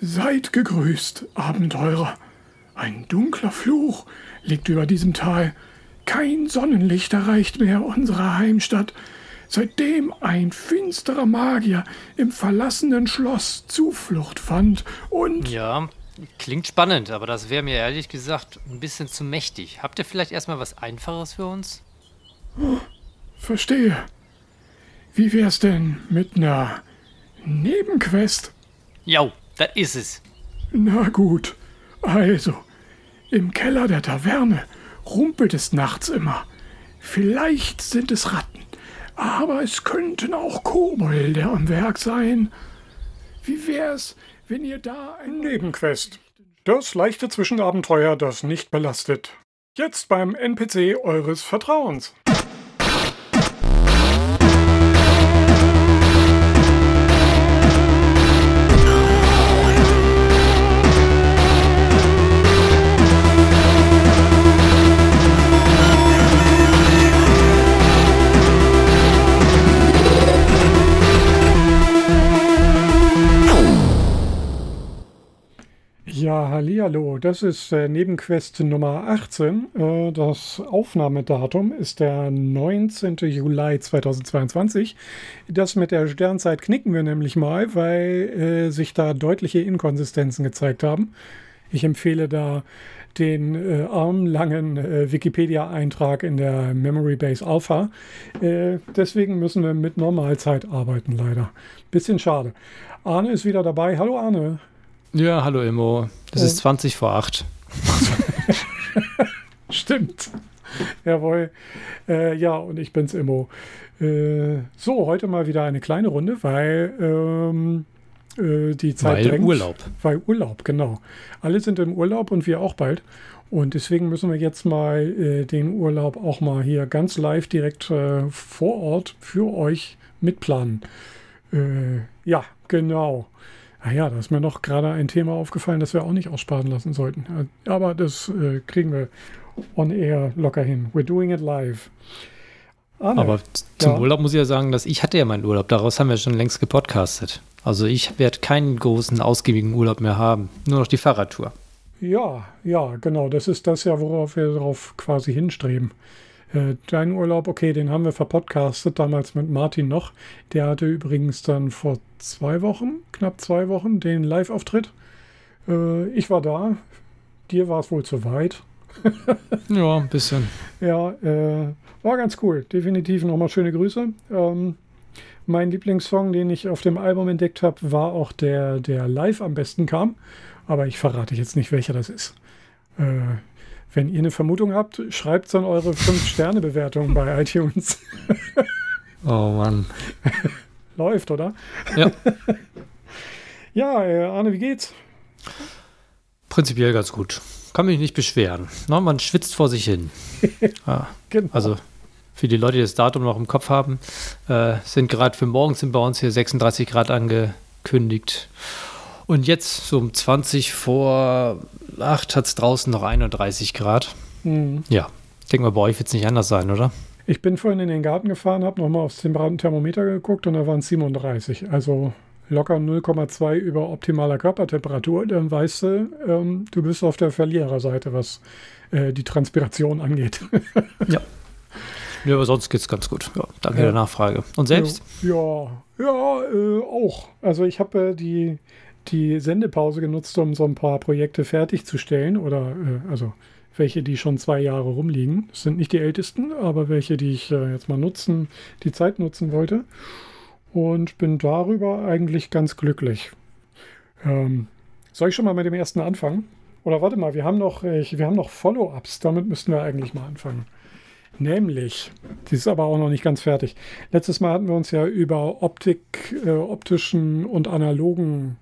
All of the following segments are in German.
Seid gegrüßt, Abenteurer. Ein dunkler Fluch liegt über diesem Tal. Kein Sonnenlicht erreicht mehr unsere Heimstadt, seitdem ein finsterer Magier im verlassenen Schloss Zuflucht fand und. Ja, klingt spannend, aber das wäre mir ehrlich gesagt ein bisschen zu mächtig. Habt ihr vielleicht erstmal was Einfaches für uns? Verstehe. Wie wär's denn mit einer Nebenquest? Jo, das ist es. Na gut. Also, im Keller der Taverne rumpelt es nachts immer. Vielleicht sind es Ratten, aber es könnten auch Kobolde am Werk sein. Wie wär's, wenn ihr da ein Nebenquest? Das leichte Zwischenabenteuer, das nicht belastet. Jetzt beim NPC eures Vertrauens. Ja, hallihallo, das ist äh, Nebenquest Nummer 18. Äh, das Aufnahmedatum ist der 19. Juli 2022. Das mit der Sternzeit knicken wir nämlich mal, weil äh, sich da deutliche Inkonsistenzen gezeigt haben. Ich empfehle da den äh, armlangen äh, Wikipedia-Eintrag in der Memory Base Alpha. Äh, deswegen müssen wir mit Normalzeit arbeiten, leider. Bisschen schade. Arne ist wieder dabei. Hallo Arne. Ja, hallo Immo. Es ist 20 vor 8. Stimmt. Jawohl. Äh, ja, und ich bin's Immo. Äh, so, heute mal wieder eine kleine Runde, weil ähm, äh, die Zeit Weil drängt. Urlaub. Weil Urlaub, genau. Alle sind im Urlaub und wir auch bald. Und deswegen müssen wir jetzt mal äh, den Urlaub auch mal hier ganz live direkt äh, vor Ort für euch mitplanen. Äh, ja, genau. Ah ja, da ist mir noch gerade ein Thema aufgefallen, das wir auch nicht aussparen lassen sollten. Aber das äh, kriegen wir on air locker hin. We're doing it live. Arne, Aber zum ja. Urlaub muss ich ja sagen, dass ich hatte ja meinen Urlaub. Daraus haben wir schon längst gepodcastet. Also ich werde keinen großen, ausgiebigen Urlaub mehr haben. Nur noch die Fahrradtour. Ja, ja, genau. Das ist das ja, worauf wir darauf quasi hinstreben. Äh, dein Urlaub, okay, den haben wir verpodcastet, damals mit Martin noch. Der hatte übrigens dann vor zwei Wochen, knapp zwei Wochen, den Live-Auftritt. Äh, ich war da. Dir war es wohl zu weit. ja, ein bisschen. Ja, äh, war ganz cool. Definitiv nochmal schöne Grüße. Ähm, mein Lieblingssong, den ich auf dem Album entdeckt habe, war auch der, der live am besten kam. Aber ich verrate jetzt nicht, welcher das ist. Äh, wenn ihr eine Vermutung habt, schreibt es an eure 5-Sterne-Bewertung bei iTunes. oh Mann. Läuft, oder? Ja. ja, äh, Arne, wie geht's? Prinzipiell ganz gut. Kann mich nicht beschweren. No, man schwitzt vor sich hin. ja, genau. Also für die Leute, die das Datum noch im Kopf haben, äh, sind gerade für morgen sind bei uns hier 36 Grad angekündigt. Und jetzt so um 20 vor 8 hat es draußen noch 31 Grad. Mhm. Ja, denke mal, bei euch wird es nicht anders sein, oder? Ich bin vorhin in den Garten gefahren, habe nochmal aufs Thermometer geguckt und da waren es 37. Also locker 0,2 über optimaler Körpertemperatur. Dann weißt du, ähm, du bist auf der Verliererseite, was äh, die Transpiration angeht. ja. Ja, aber sonst geht es ganz gut. Ja, danke ja. der Nachfrage. Und selbst? Ja, ja, äh, auch. Also ich habe äh, die die Sendepause genutzt, um so ein paar Projekte fertigzustellen oder äh, also welche, die schon zwei Jahre rumliegen. Das sind nicht die ältesten, aber welche, die ich äh, jetzt mal nutzen, die Zeit nutzen wollte. Und bin darüber eigentlich ganz glücklich. Ähm, soll ich schon mal mit dem ersten anfangen? Oder warte mal, wir haben noch, noch Follow-ups, damit müssten wir eigentlich mal anfangen. Nämlich, die ist aber auch noch nicht ganz fertig. Letztes Mal hatten wir uns ja über Optik, äh, optischen und analogen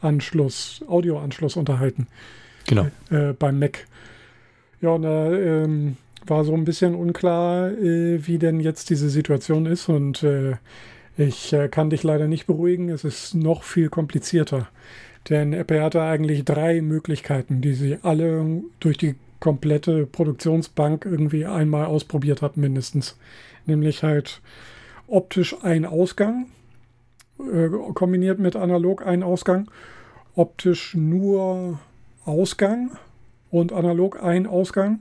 Anschluss, Audioanschluss unterhalten. Genau. Äh, beim Mac. Ja, und da ähm, war so ein bisschen unklar, äh, wie denn jetzt diese Situation ist. Und äh, ich äh, kann dich leider nicht beruhigen. Es ist noch viel komplizierter. Denn Apple hatte eigentlich drei Möglichkeiten, die sie alle durch die komplette Produktionsbank irgendwie einmal ausprobiert hat, mindestens. Nämlich halt optisch ein Ausgang, äh, kombiniert mit analog ein Ausgang optisch nur Ausgang und analog ein Ausgang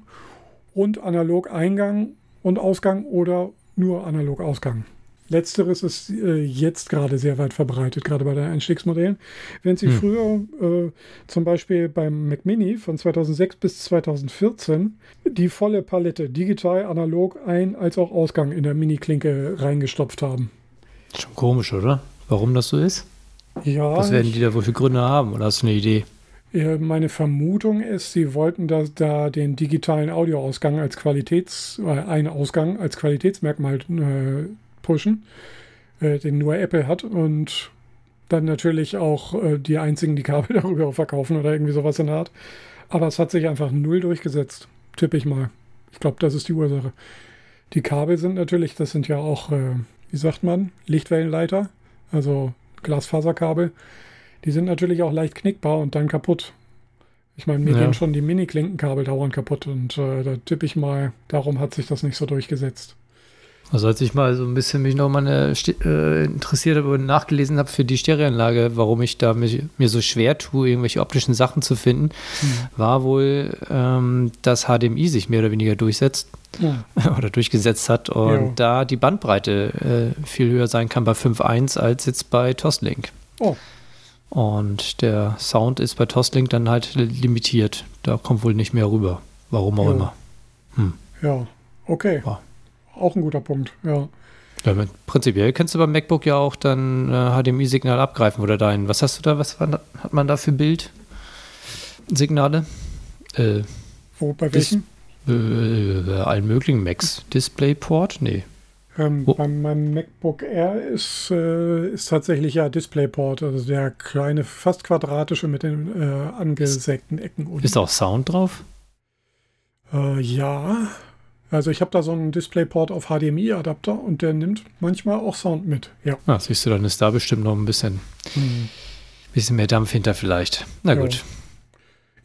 und analog Eingang und Ausgang oder nur analog Ausgang. Letzteres ist äh, jetzt gerade sehr weit verbreitet, gerade bei den Einstiegsmodellen. Wenn Sie hm. früher äh, zum Beispiel beim Mac Mini von 2006 bis 2014 die volle Palette digital, analog, ein- als auch Ausgang in der Mini-Klinke reingestopft haben. Schon komisch, oder? Warum das so ist? Ja. Was werden die da wohl für Gründe haben? Oder hast du eine Idee? Meine Vermutung ist, sie wollten da, da den digitalen Audioausgang als Qualitäts, äh, einen Ausgang als Qualitätsmerkmal äh, pushen, äh, den nur Apple hat und dann natürlich auch äh, die einzigen, die Kabel darüber verkaufen oder irgendwie sowas in der Art. Aber es hat sich einfach null durchgesetzt, tippe ich mal. Ich glaube, das ist die Ursache. Die Kabel sind natürlich, das sind ja auch, äh, wie sagt man, Lichtwellenleiter, also Glasfaserkabel. Die sind natürlich auch leicht knickbar und dann kaputt. Ich meine, mir ja. gehen schon die Mini-Klinkenkabel dauernd kaputt und äh, da tippe ich mal, darum hat sich das nicht so durchgesetzt. Also als ich mal so ein bisschen mich noch mal äh, interessiert habe und nachgelesen habe für die Stereoanlage, warum ich da mich, mir so schwer tue, irgendwelche optischen Sachen zu finden, mhm. war wohl, ähm, dass HDMI sich mehr oder weniger durchsetzt ja. oder durchgesetzt hat und ja. da die Bandbreite äh, viel höher sein kann bei 5.1 als jetzt bei Toslink. Oh. Und der Sound ist bei Toslink dann halt limitiert. Da kommt wohl nicht mehr rüber. Warum auch ja. immer. Hm. Ja, okay. Ja. Auch ein guter Punkt, ja. Ja, prinzipiell kannst du beim MacBook ja auch dann äh, HDMI-Signal abgreifen oder dein. Was hast du da? Was hat man da für Bildsignale? Äh, Wo, bei welchen? Dis, äh, allen möglichen Macs. DisplayPort? Nee. Ähm, bei meinem MacBook Air ist, äh, ist tatsächlich ja DisplayPort, also der kleine, fast quadratische mit den äh, angesägten Ecken. Unten. Ist auch Sound drauf? Äh, ja, also ich habe da so einen DisplayPort auf HDMI-Adapter und der nimmt manchmal auch Sound mit. Ja. Ah, siehst du, dann ist da bestimmt noch ein bisschen, mhm. bisschen mehr Dampf hinter vielleicht. Na ja. gut.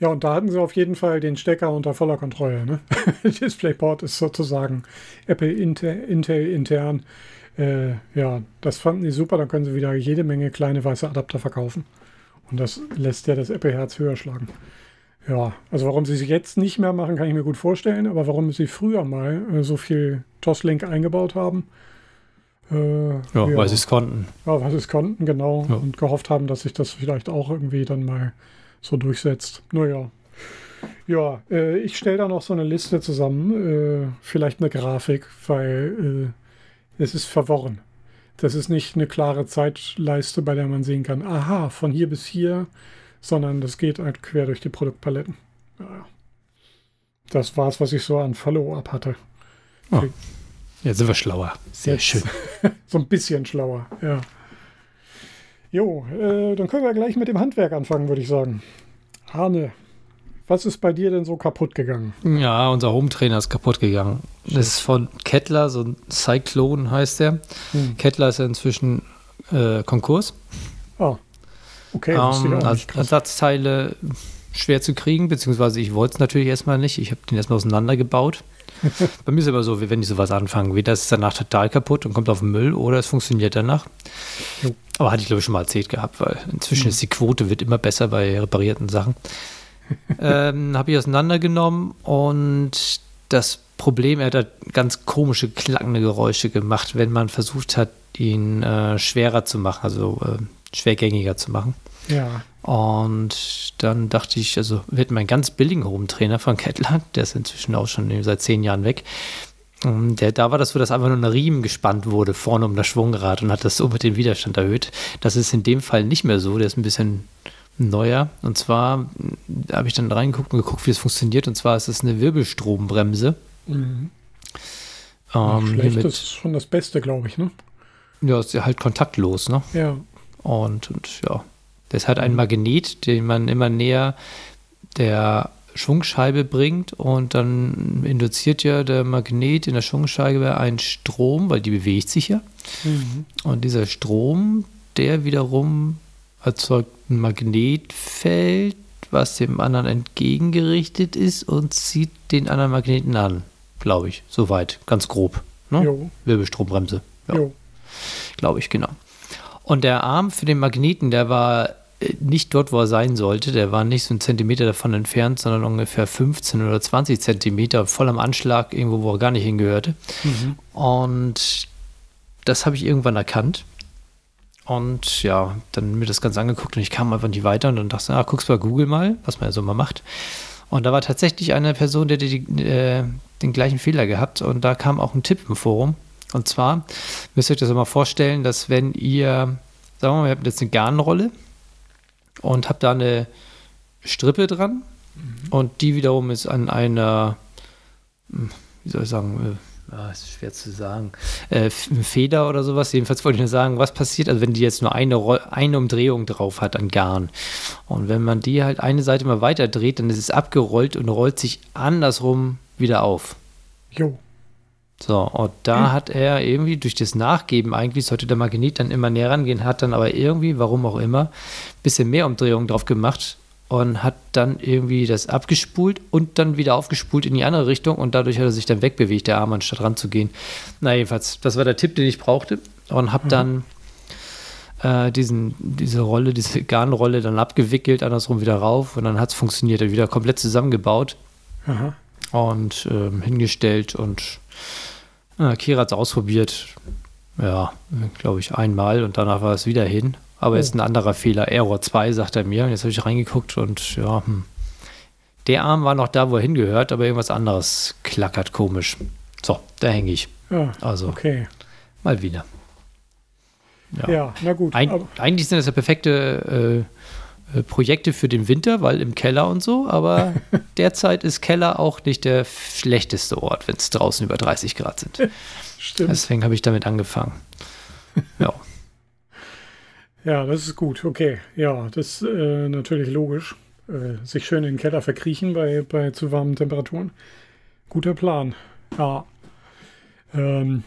Ja, und da hatten sie auf jeden Fall den Stecker unter voller Kontrolle. Ne? DisplayPort ist sozusagen Apple Intel, Intel intern. Äh, ja, das fanden die super. Dann können sie wieder jede Menge kleine weiße Adapter verkaufen. Und das lässt ja das Apple-Herz höher schlagen. Ja, also warum sie es jetzt nicht mehr machen, kann ich mir gut vorstellen. Aber warum sie früher mal äh, so viel Toslink eingebaut haben, äh, ja, ja, weil sie es konnten. Ja, weil sie es konnten, genau. Ja. Und gehofft haben, dass sich das vielleicht auch irgendwie dann mal so durchsetzt. Naja. Ja, äh, ich stelle da noch so eine Liste zusammen. Äh, vielleicht eine Grafik, weil äh, es ist verworren. Das ist nicht eine klare Zeitleiste, bei der man sehen kann, aha, von hier bis hier sondern das geht halt quer durch die Produktpaletten. Ja. Das war es, was ich so an Follow-up hatte. Oh. Jetzt sind wir schlauer. Sehr Jetzt. schön. so ein bisschen schlauer, ja. Jo, äh, dann können wir gleich mit dem Handwerk anfangen, würde ich sagen. Arne, was ist bei dir denn so kaputt gegangen? Ja, unser Home-Trainer ist kaputt gegangen. Das ist von Kettler, so ein Cyclone heißt der. Hm. Kettler ist ja inzwischen äh, Konkurs. Ah. Okay, ähm, also Ersatzteile schwer zu kriegen, beziehungsweise ich wollte es natürlich erstmal nicht. Ich habe den erstmal auseinandergebaut. Bei mir ist es aber so, wie wenn ich sowas anfange, weder ist es danach total kaputt und kommt auf den Müll oder es funktioniert danach. Jo. Aber hatte ich glaube ich schon mal erzählt gehabt, weil inzwischen mhm. ist die Quote wird immer besser bei reparierten Sachen. ähm, habe ich auseinandergenommen und das Problem, er hat ganz komische, klangende Geräusche gemacht, wenn man versucht hat, ihn äh, schwerer zu machen, also äh, schwergängiger zu machen. Ja. Und dann dachte ich, also wir hatten meinen ganz billigen Home-Trainer von Kettler, der ist inzwischen auch schon seit zehn Jahren weg. Der, da war das so, dass einfach nur ein Riemen gespannt wurde vorne um das Schwungrad und hat das so mit dem Widerstand erhöht. Das ist in dem Fall nicht mehr so, der ist ein bisschen neuer. Und zwar habe ich dann reingeguckt und geguckt, wie es funktioniert. Und zwar ist es eine Wirbelstrombremse. Mhm. Ähm, schlecht ist schon das Beste, glaube ich, ne? Ja, ist ja halt kontaktlos, ne? Ja. Und, und ja, das hat ein Magnet, den man immer näher der Schwungscheibe bringt und dann induziert ja der Magnet in der Schwungscheibe einen Strom, weil die bewegt sich ja. Mhm. Und dieser Strom, der wiederum erzeugt ein Magnetfeld, was dem anderen entgegengerichtet ist und zieht den anderen Magneten an, glaube ich. Soweit, ganz grob. Ne? Wirbelstrombremse. Ja. Glaube ich, genau. Und der Arm für den Magneten, der war äh, nicht dort, wo er sein sollte. Der war nicht so einen Zentimeter davon entfernt, sondern ungefähr 15 oder 20 Zentimeter voll am Anschlag, irgendwo, wo er gar nicht hingehörte. Mhm. Und das habe ich irgendwann erkannt. Und ja, dann mir das Ganze angeguckt und ich kam einfach nicht weiter und dann dachte ich, ah, guck's bei Google mal, was man ja so mal macht. Und da war tatsächlich eine Person, die, die äh, den gleichen Fehler gehabt und da kam auch ein Tipp im Forum. Und zwar müsst ihr euch das mal vorstellen, dass wenn ihr, sagen wir mal, ihr habt jetzt eine Garnrolle und habt da eine Strippe dran mhm. und die wiederum ist an einer, hm, wie soll ich sagen, äh, ah, ist schwer zu sagen, äh, Feder oder sowas. Jedenfalls wollte ich nur sagen, was passiert, also wenn die jetzt nur eine, eine Umdrehung drauf hat an Garn. Und wenn man die halt eine Seite mal weiter dreht, dann ist es abgerollt und rollt sich andersrum wieder auf. Jo. So, und da hm. hat er irgendwie durch das Nachgeben, eigentlich sollte der Magnet dann immer näher rangehen, hat dann aber irgendwie, warum auch immer, ein bisschen mehr Umdrehungen drauf gemacht und hat dann irgendwie das abgespult und dann wieder aufgespult in die andere Richtung und dadurch hat er sich dann wegbewegt, der Arm, anstatt ranzugehen. Na, jedenfalls, das war der Tipp, den ich brauchte und habe mhm. dann äh, diesen, diese Rolle, diese Garnrolle dann abgewickelt, andersrum wieder rauf und dann hat es funktioniert, wieder komplett zusammengebaut Aha. und ähm, hingestellt und äh, Kira hat es ausprobiert, ja, glaube ich, einmal und danach war es wieder hin aber oh. ist ein anderer Fehler. Error 2, sagt er mir. Jetzt habe ich reingeguckt und ja, hm. der Arm war noch da, wo er hingehört, aber irgendwas anderes klackert komisch. So, da hänge ich. Ja, also, okay. mal wieder. Ja, ja na gut. Ein, eigentlich sind das ja perfekte äh, Projekte für den Winter, weil im Keller und so, aber derzeit ist Keller auch nicht der schlechteste Ort, wenn es draußen über 30 Grad sind. Stimmt. Deswegen habe ich damit angefangen. Ja. Ja, das ist gut. Okay. Ja, das ist äh, natürlich logisch. Äh, sich schön in den Keller verkriechen bei, bei zu warmen Temperaturen. Guter Plan. Ja. Ähm,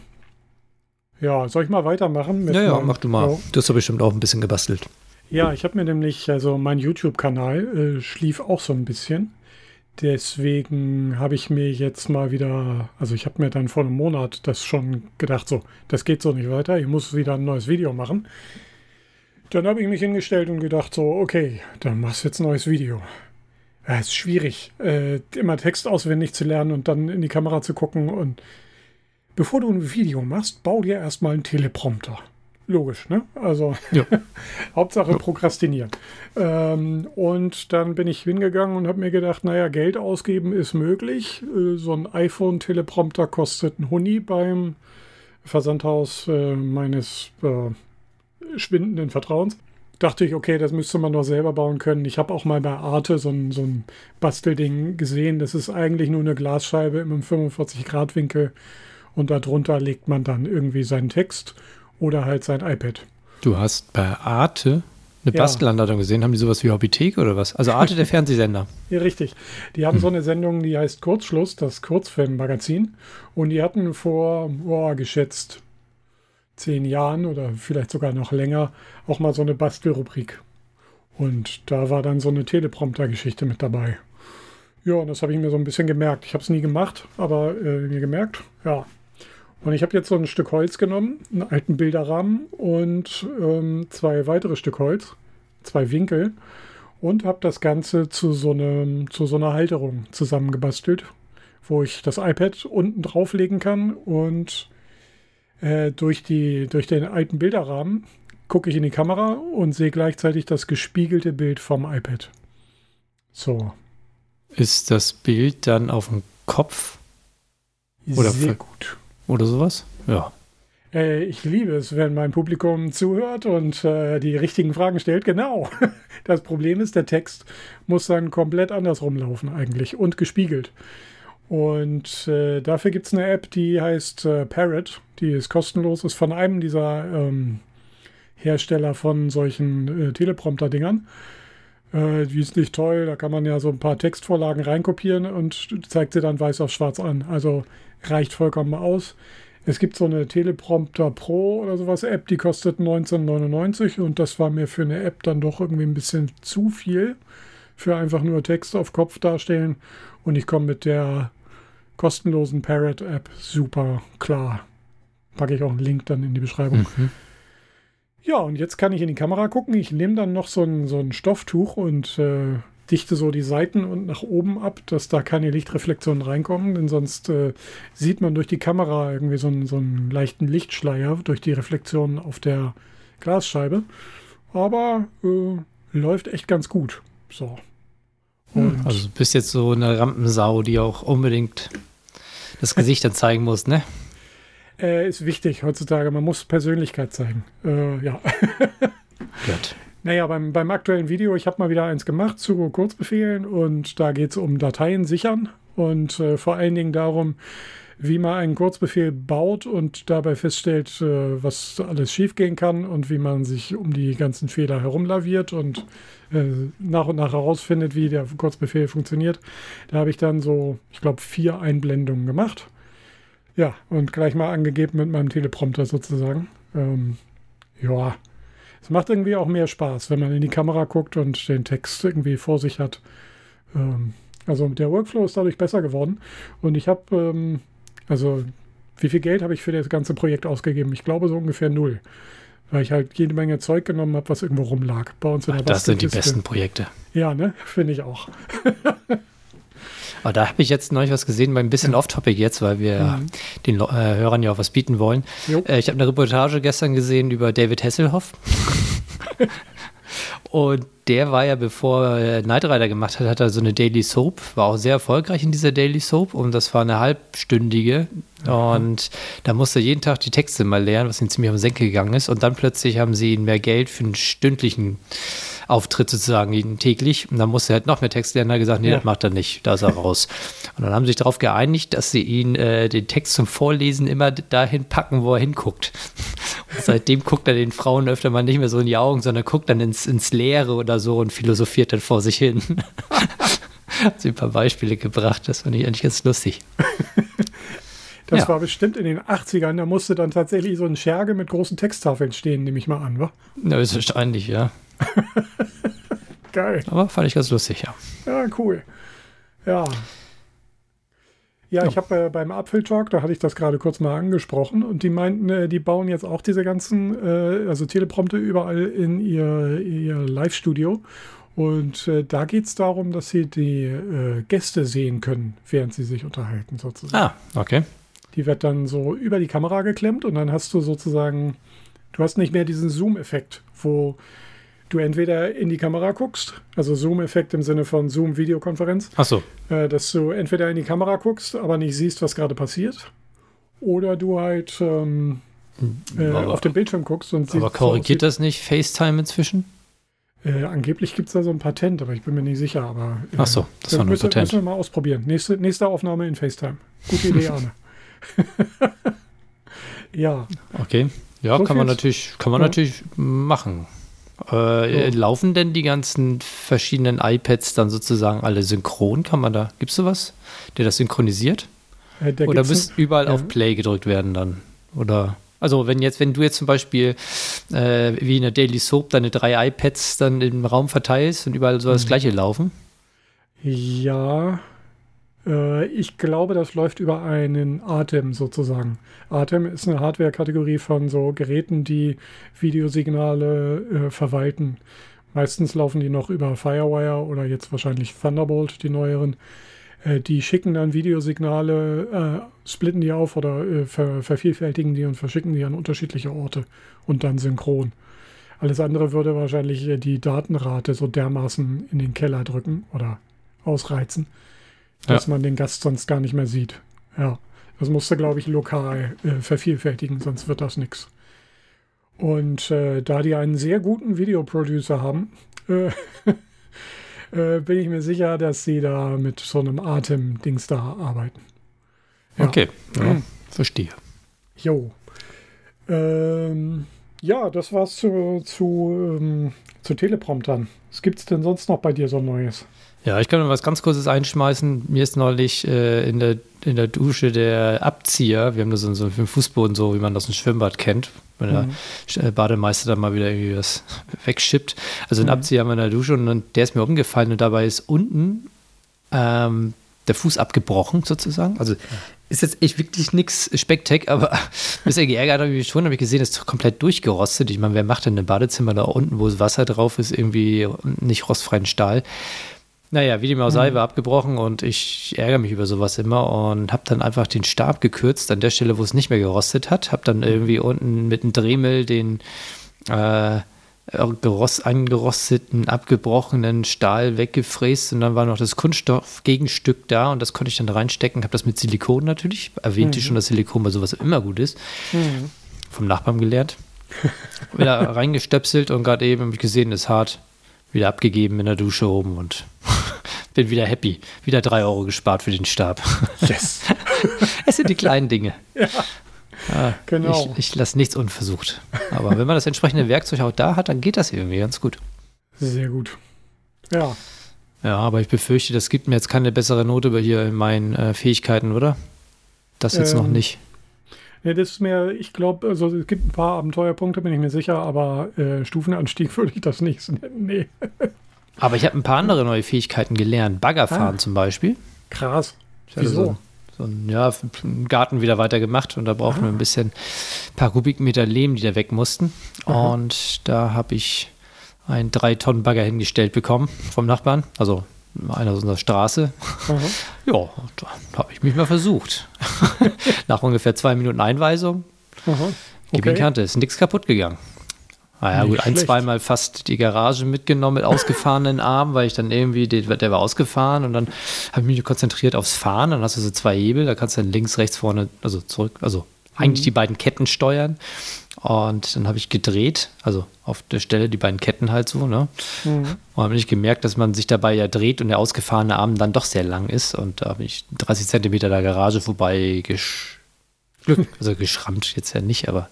ja, soll ich mal weitermachen? ja, ja, mach du mal. Oh. Du hast doch bestimmt auch ein bisschen gebastelt. Ja, ich habe mir nämlich, also mein YouTube-Kanal äh, schlief auch so ein bisschen. Deswegen habe ich mir jetzt mal wieder, also ich habe mir dann vor einem Monat das schon gedacht, so, das geht so nicht weiter, ich muss wieder ein neues Video machen. Dann habe ich mich hingestellt und gedacht, so, okay, dann machst du jetzt ein neues Video. Ja, ist schwierig, äh, immer Text auswendig zu lernen und dann in die Kamera zu gucken. Und bevor du ein Video machst, bau dir erstmal einen Teleprompter. Logisch, ne? Also ja. Hauptsache ja. prokrastinieren. Ähm, und dann bin ich hingegangen und habe mir gedacht, naja, Geld ausgeben ist möglich. Äh, so ein iPhone-Teleprompter kostet ein Huni beim Versandhaus äh, meines äh, schwindenden Vertrauens. Dachte ich, okay, das müsste man doch selber bauen können. Ich habe auch mal bei Arte so ein, so ein Bastelding gesehen. Das ist eigentlich nur eine Glasscheibe im 45-Grad-Winkel und darunter legt man dann irgendwie seinen Text oder halt sein iPad. Du hast bei Arte eine ja. Bastelanleitung gesehen? Haben die sowas wie Hobbythek oder was? Also Arte, der Fernsehsender. ja, richtig. Die haben hm. so eine Sendung, die heißt Kurzschluss, das Kurzfilmmagazin. Und die hatten vor, boah, geschätzt zehn Jahren oder vielleicht sogar noch länger auch mal so eine Bastelrubrik. Und da war dann so eine Teleprompter-Geschichte mit dabei. Ja, und das habe ich mir so ein bisschen gemerkt. Ich habe es nie gemacht, aber äh, mir gemerkt, ja. Und ich habe jetzt so ein Stück Holz genommen, einen alten Bilderrahmen und ähm, zwei weitere Stück Holz, zwei Winkel und habe das Ganze zu so, einem, zu so einer Halterung zusammengebastelt, wo ich das iPad unten drauflegen kann und äh, durch, die, durch den alten Bilderrahmen gucke ich in die Kamera und sehe gleichzeitig das gespiegelte Bild vom iPad. So. Ist das Bild dann auf dem Kopf? Oder Sehr gut. Oder sowas? Ja. Äh, ich liebe es, wenn mein Publikum zuhört und äh, die richtigen Fragen stellt. Genau. Das Problem ist, der Text muss dann komplett andersrum laufen eigentlich und gespiegelt. Und äh, dafür gibt es eine App, die heißt äh, Parrot. Die ist kostenlos, ist von einem dieser ähm, Hersteller von solchen äh, Teleprompter-Dingern. Äh, die ist nicht toll, da kann man ja so ein paar Textvorlagen reinkopieren und zeigt sie dann weiß auf schwarz an. Also reicht vollkommen aus. Es gibt so eine Teleprompter Pro oder sowas App, die kostet 19,99 und das war mir für eine App dann doch irgendwie ein bisschen zu viel für einfach nur Text auf Kopf darstellen. Und ich komme mit der kostenlosen Parrot-App super klar. Packe ich auch einen Link dann in die Beschreibung. Mhm. Ja, und jetzt kann ich in die Kamera gucken. Ich nehme dann noch so ein, so ein Stofftuch und äh, dichte so die Seiten und nach oben ab, dass da keine Lichtreflexionen reinkommen, denn sonst äh, sieht man durch die Kamera irgendwie so einen, so einen leichten Lichtschleier durch die Reflexionen auf der Glasscheibe. Aber äh, läuft echt ganz gut. So. Hm, und also du bist jetzt so eine Rampensau, die auch unbedingt das Gesicht dann zeigen muss, ne? Äh, ist wichtig heutzutage. Man muss Persönlichkeit zeigen. Äh, ja. Gut. Naja, beim, beim aktuellen Video, ich habe mal wieder eins gemacht zu Kurzbefehlen und da geht es um Dateien sichern und äh, vor allen Dingen darum, wie man einen Kurzbefehl baut und dabei feststellt, äh, was alles schiefgehen kann und wie man sich um die ganzen Fehler herumlaviert und äh, nach und nach herausfindet, wie der Kurzbefehl funktioniert. Da habe ich dann so, ich glaube, vier Einblendungen gemacht. Ja, und gleich mal angegeben mit meinem Teleprompter sozusagen. Ähm, ja, es macht irgendwie auch mehr Spaß, wenn man in die Kamera guckt und den Text irgendwie vor sich hat. Ähm, also der Workflow ist dadurch besser geworden. Und ich habe, ähm, also wie viel Geld habe ich für das ganze Projekt ausgegeben? Ich glaube so ungefähr null. Weil ich halt jede Menge Zeug genommen habe, was irgendwo rumlag. Bei uns in der Ach, Das sind die besten Projekte. Ja, ne? Finde ich auch. Aber da habe ich jetzt neulich was gesehen, ein bisschen ja. off-topic jetzt, weil wir mhm. den äh, Hörern ja auch was bieten wollen. Äh, ich habe eine Reportage gestern gesehen über David Hasselhoff. Und der war ja, bevor er Knight Rider gemacht hat, hat er so eine Daily Soap, war auch sehr erfolgreich in dieser Daily Soap und das war eine halbstündige. Mhm. Und da musste er jeden Tag die Texte mal lernen, was ihm ziemlich auf den Senkel gegangen ist. Und dann plötzlich haben sie ihm mehr Geld für einen stündlichen Auftritt sozusagen täglich. Und dann musste er halt noch mehr Text lernen. Er hat gesagt, nee, ja. das macht er nicht, da ist er raus. Und dann haben sie sich darauf geeinigt, dass sie ihn äh, den Text zum Vorlesen immer dahin packen, wo er hinguckt. Und seitdem guckt er den Frauen öfter mal nicht mehr so in die Augen, sondern guckt dann ins, ins Leere oder so und philosophiert dann vor sich hin. Hat sie ein paar Beispiele gebracht, das fand ich eigentlich ganz lustig. Das ja. war bestimmt in den 80ern, da musste dann tatsächlich so ein Scherge mit großen Texttafeln stehen, nehme ich mal an, wa? Ja, ist wahrscheinlich, ja. Geil. Aber fand ich ganz lustig, ja. Ja, cool. Ja. Ja, ich habe äh, beim Apfeltalk, da hatte ich das gerade kurz mal angesprochen und die meinten, äh, die bauen jetzt auch diese ganzen, äh, also Teleprompter überall in ihr, ihr Live-Studio. Und äh, da geht es darum, dass sie die äh, Gäste sehen können, während sie sich unterhalten, sozusagen. Ah, okay. Die wird dann so über die Kamera geklemmt und dann hast du sozusagen, du hast nicht mehr diesen Zoom-Effekt, wo du entweder in die Kamera guckst, also Zoom-Effekt im Sinne von Zoom-Videokonferenz. Ach so. Äh, dass du entweder in die Kamera guckst, aber nicht siehst, was gerade passiert. Oder du halt ähm, äh, auf den Bildschirm guckst und siehst. Aber korrigiert so das nicht FaceTime inzwien? Äh, angeblich gibt es da so ein Patent, aber ich bin mir nicht sicher. Aber, äh, Ach so, das war ein müssen, Patent. Müssen wir mal ausprobieren. Nächste, nächste Aufnahme in FaceTime. Gute Idee, Arne. ja. Okay. Ja, so kann man natürlich, kann man ja. natürlich machen. Äh, so. Laufen denn die ganzen verschiedenen iPads dann sozusagen alle synchron? Kann man da, gibt es sowas, der das synchronisiert? Äh, da Oder müsste überall ja. auf Play gedrückt werden dann? Oder? Also wenn jetzt, wenn du jetzt zum Beispiel äh, wie in der Daily Soap deine drei iPads dann im Raum verteilst und überall soll das mhm. gleiche laufen? Ja, äh, ich glaube, das läuft über einen Atem sozusagen. Atem ist eine Hardware-Kategorie von so Geräten, die Videosignale äh, verwalten. Meistens laufen die noch über Firewire oder jetzt wahrscheinlich Thunderbolt, die neueren. Äh, die schicken dann Videosignale, äh, splitten die auf oder äh, ver vervielfältigen die und verschicken die an unterschiedliche Orte und dann synchron. Alles andere würde wahrscheinlich äh, die Datenrate so dermaßen in den Keller drücken oder ausreizen dass ja. man den Gast sonst gar nicht mehr sieht. Ja, das musste, glaube ich, lokal äh, vervielfältigen, sonst wird das nichts. Und äh, da die einen sehr guten Videoproducer haben, äh, äh, bin ich mir sicher, dass sie da mit so einem Atem-Dings da arbeiten. Ja. Okay, ja, mhm. verstehe. Jo. Ähm, ja, das war's zu, zu, ähm, zu Telepromptern. Was gibt es denn sonst noch bei dir so Neues? Ja, ich kann noch was ganz Kurzes einschmeißen. Mir ist neulich äh, in, der, in der Dusche der Abzieher, wir haben da so, so einen Fußboden, so wie man das im Schwimmbad kennt, wenn mhm. der Bademeister dann mal wieder irgendwie was wegschippt. Also ein mhm. Abzieher haben wir in der Dusche und der ist mir umgefallen und dabei ist unten ähm, der Fuß abgebrochen sozusagen. Also ist jetzt echt wirklich nichts Spektak, aber ein bisschen geärgert habe ich mich schon, habe ich gesehen, das ist komplett durchgerostet. Ich meine, wer macht denn ein Badezimmer da unten, wo das Wasser drauf ist, irgendwie nicht rostfreien Stahl? Naja, wie dem auch sei, mhm. war abgebrochen und ich ärgere mich über sowas immer und habe dann einfach den Stab gekürzt an der Stelle, wo es nicht mehr gerostet hat. Habe dann irgendwie unten mit einem Dremel den äh, gerost, angerosteten, abgebrochenen Stahl weggefräst und dann war noch das Kunststoffgegenstück da und das konnte ich dann reinstecken. Habe das mit Silikon natürlich, erwähnte mhm. schon, dass Silikon bei sowas immer gut ist. Mhm. Vom Nachbarn gelernt. Wieder reingestöpselt und gerade eben habe ich gesehen, ist hart. Wieder abgegeben in der Dusche oben und bin wieder happy. Wieder drei Euro gespart für den Stab. Yes. es sind die kleinen Dinge. Ja. Ja, genau. Ich, ich lasse nichts unversucht. Aber wenn man das entsprechende Werkzeug auch da hat, dann geht das irgendwie ganz gut. Sehr gut. Ja. Ja, aber ich befürchte, das gibt mir jetzt keine bessere Note bei hier in meinen äh, Fähigkeiten, oder? Das jetzt ähm, noch nicht. Ja, das ist mir, ich glaube, also es gibt ein paar Abenteuerpunkte, bin ich mir sicher, aber äh, Stufenanstieg würde ich das nicht nennen. Nee. Aber ich habe ein paar andere neue Fähigkeiten gelernt. Baggerfahren ah, zum Beispiel. Krass. Wieso? So, so ein, ja, einen Garten wieder weiter gemacht und da brauchten ah. wir ein bisschen, ein paar Kubikmeter Lehm, die da weg mussten. Aha. Und da habe ich einen 3 Tonnen Bagger hingestellt bekommen vom Nachbarn. Also einer aus unserer Straße. Aha. Ja, da habe ich mich mal versucht. Nach ungefähr zwei Minuten Einweisung. Okay. Gib Kante, ist nichts kaputt gegangen. Naja, ah gut, ein, zweimal fast die Garage mitgenommen mit ausgefahrenen Armen, weil ich dann irgendwie, der, der war ausgefahren und dann habe ich mich konzentriert aufs Fahren. Dann hast du so zwei Hebel, da kannst du dann links, rechts, vorne, also zurück, also eigentlich mhm. die beiden Ketten steuern. Und dann habe ich gedreht, also auf der Stelle die beiden Ketten halt so, ne? Mhm. Und habe nicht gemerkt, dass man sich dabei ja dreht und der ausgefahrene Arm dann doch sehr lang ist. Und da habe ich 30 Zentimeter der Garage vorbei gesch also geschrammt jetzt ja nicht, aber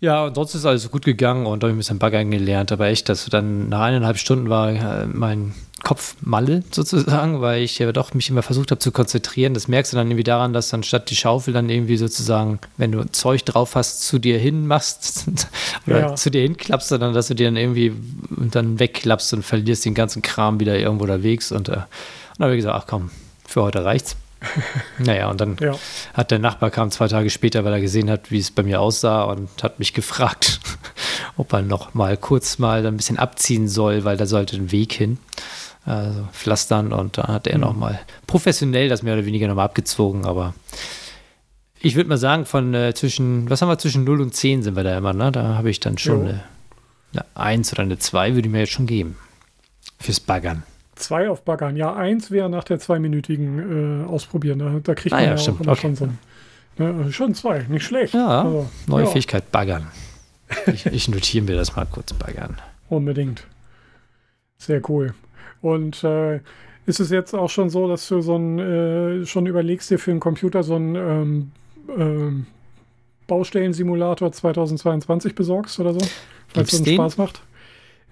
ja, und sonst ist alles gut gegangen und habe ein bisschen Baggern gelernt. Aber echt, dass dann nach eineinhalb Stunden war äh, mein Kopf Malle sozusagen, weil ich ja doch mich immer versucht habe zu konzentrieren. Das merkst du dann irgendwie daran, dass dann statt die Schaufel dann irgendwie sozusagen, wenn du Zeug drauf hast, zu dir hin machst oder ja. zu dir hinklappst, sondern dass du dir dann irgendwie dann wegklappst und verlierst den ganzen Kram wieder irgendwo unterwegs. Und, äh, und dann habe ich gesagt, ach komm, für heute reicht's. Naja, und dann ja. hat der Nachbar kam zwei Tage später, weil er gesehen hat, wie es bei mir aussah und hat mich gefragt, ob er noch mal kurz mal ein bisschen abziehen soll, weil da sollte ein Weg hin. Also pflastern und da hat er mhm. noch mal professionell das mehr oder weniger noch mal abgezogen, aber ich würde mal sagen, von äh, zwischen, was haben wir, zwischen 0 und 10 sind wir da immer, ne? Da habe ich dann schon eine, eine 1 oder eine 2, würde ich mir jetzt schon geben. Fürs Baggern. Zwei auf Baggern. Ja, eins wäre nach der zweiminütigen äh, Ausprobieren. Da, da kriegt ah man ja, ja stimmt. auch okay. schon so ein, ne, Schon zwei, nicht schlecht. Ja, also, neue ja. Fähigkeit, Baggern. Ich, ich notiere mir das mal kurz, Baggern. Unbedingt. Sehr cool. Und äh, ist es jetzt auch schon so, dass du so ein, äh, schon überlegst, dir für den Computer so einen ähm, ähm, Baustellensimulator 2022 besorgst oder so? Falls es den Spaß macht?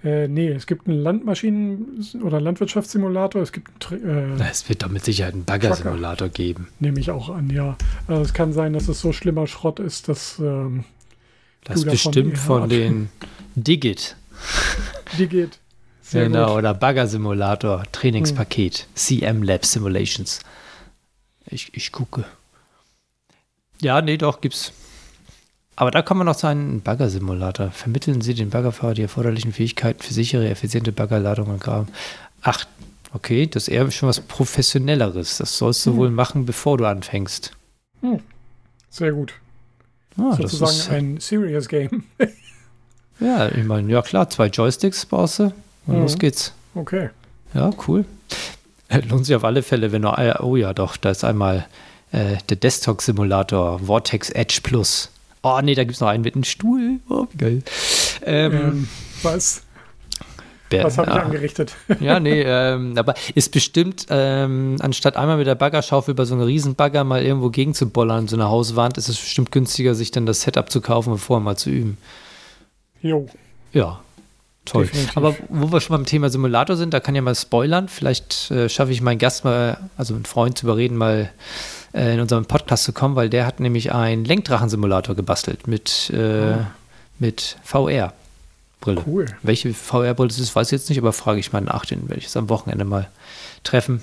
Äh, nee, es gibt einen Landmaschinen- oder Landwirtschaftssimulator. Es gibt äh, Es wird doch mit Sicherheit einen Baggersimulator geben. Nehme ich auch an, ja. Also es kann sein, dass es so schlimmer Schrott ist, dass. Ähm, das bestimmt von den Digit. Digit. Sehr genau, gut. oder Bagger-Simulator, Trainingspaket, hm. CM Lab Simulations. Ich, ich gucke. Ja, nee, doch, gibt's. Aber da kommen wir noch zu einem Bagger-Simulator. Vermitteln Sie den Baggerfahrer die erforderlichen Fähigkeiten für sichere, effiziente Baggerladung und Graben. Ach, okay, das ist eher schon was Professionelleres. Das sollst du hm. wohl machen, bevor du anfängst. Hm. Sehr gut. Ah, Sozusagen ist, ein Serious Game. ja, ich meine, ja klar, zwei Joysticks brauchst du und mhm. los geht's. Okay. Ja, cool. Lohnt sich auf alle Fälle, wenn du, oh ja, doch, da ist einmal äh, der Desktop-Simulator Vortex Edge Plus. Oh nee, da gibt es noch einen mit einem Stuhl. Oh, wie geil. Ähm, ähm, was? Bär, was habe ich angerichtet? Ja, nee, ähm, aber ist bestimmt, ähm, anstatt einmal mit der Baggerschaufel über so einen Riesenbagger mal irgendwo gegen zu bollern, so eine Hauswand, ist es bestimmt günstiger, sich dann das Setup zu kaufen und vorher mal zu üben. Jo. Ja, Toll. Definitiv. Aber wo wir schon beim Thema Simulator sind, da kann ja mal spoilern. Vielleicht äh, schaffe ich meinen Gast mal, also einen Freund zu überreden, mal äh, in unserem Podcast zu kommen, weil der hat nämlich einen Lenkdrachensimulator gebastelt mit, äh, oh. mit VR. Brille. Cool. Welche VR-Brille das ist, weiß ich jetzt nicht, aber frage ich mal nach, den werde ich jetzt am Wochenende mal treffen.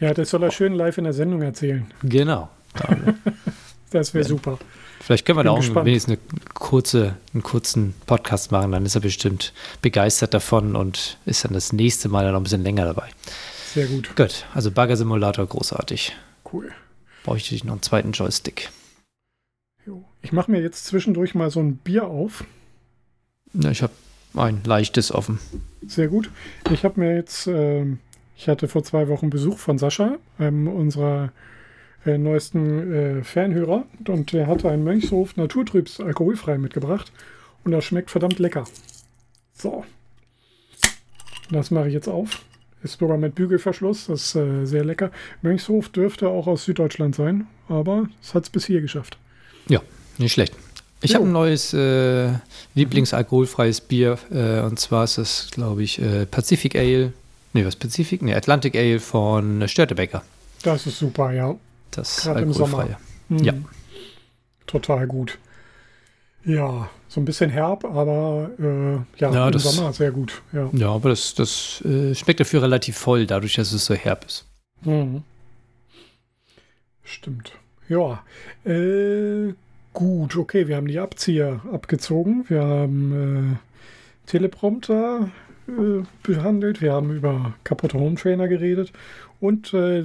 Ja, das soll er schön live in der Sendung erzählen. Genau. das wäre super. Vielleicht können wir da auch gespannt. wenigstens eine kurze, einen kurzen Podcast machen, dann ist er bestimmt begeistert davon und ist dann das nächste Mal dann noch ein bisschen länger dabei. Sehr gut. Gut, also Bagger Simulator großartig. Cool. Bräuchte ich noch einen zweiten Joystick. Ich mache mir jetzt zwischendurch mal so ein Bier auf. Ja, ich habe ein leichtes offen. Sehr gut. Ich habe mir jetzt, äh, ich hatte vor zwei Wochen Besuch von Sascha, einem unserer äh, neuesten äh, Fanhörer, und der hatte einen Mönchshof Naturtrübs alkoholfrei mitgebracht. Und das schmeckt verdammt lecker. So. Das mache ich jetzt auf. Ist sogar mit Bügelverschluss. Das ist äh, sehr lecker. Mönchshof dürfte auch aus Süddeutschland sein, aber es hat es bis hier geschafft. Ja, nicht schlecht. Ich habe ein neues äh, Lieblingsalkoholfreies Bier äh, und zwar ist das, glaube ich, äh, Pacific Ale. Nee, was Pacific? Nee, Atlantic Ale von Störtebecker. Das ist super, ja. Das Gerade im Sommer. Mhm. Ja. Total gut. Ja, so ein bisschen herb, aber äh, ja, ja, im das, Sommer sehr gut. Ja, ja aber das, das äh, schmeckt dafür relativ voll, dadurch, dass es so herb ist. Mhm. Stimmt. Ja, äh, gut, okay, wir haben die Abzieher abgezogen. Wir haben äh, Teleprompter äh, behandelt. Wir haben über kaputte Home Trainer geredet. Und äh,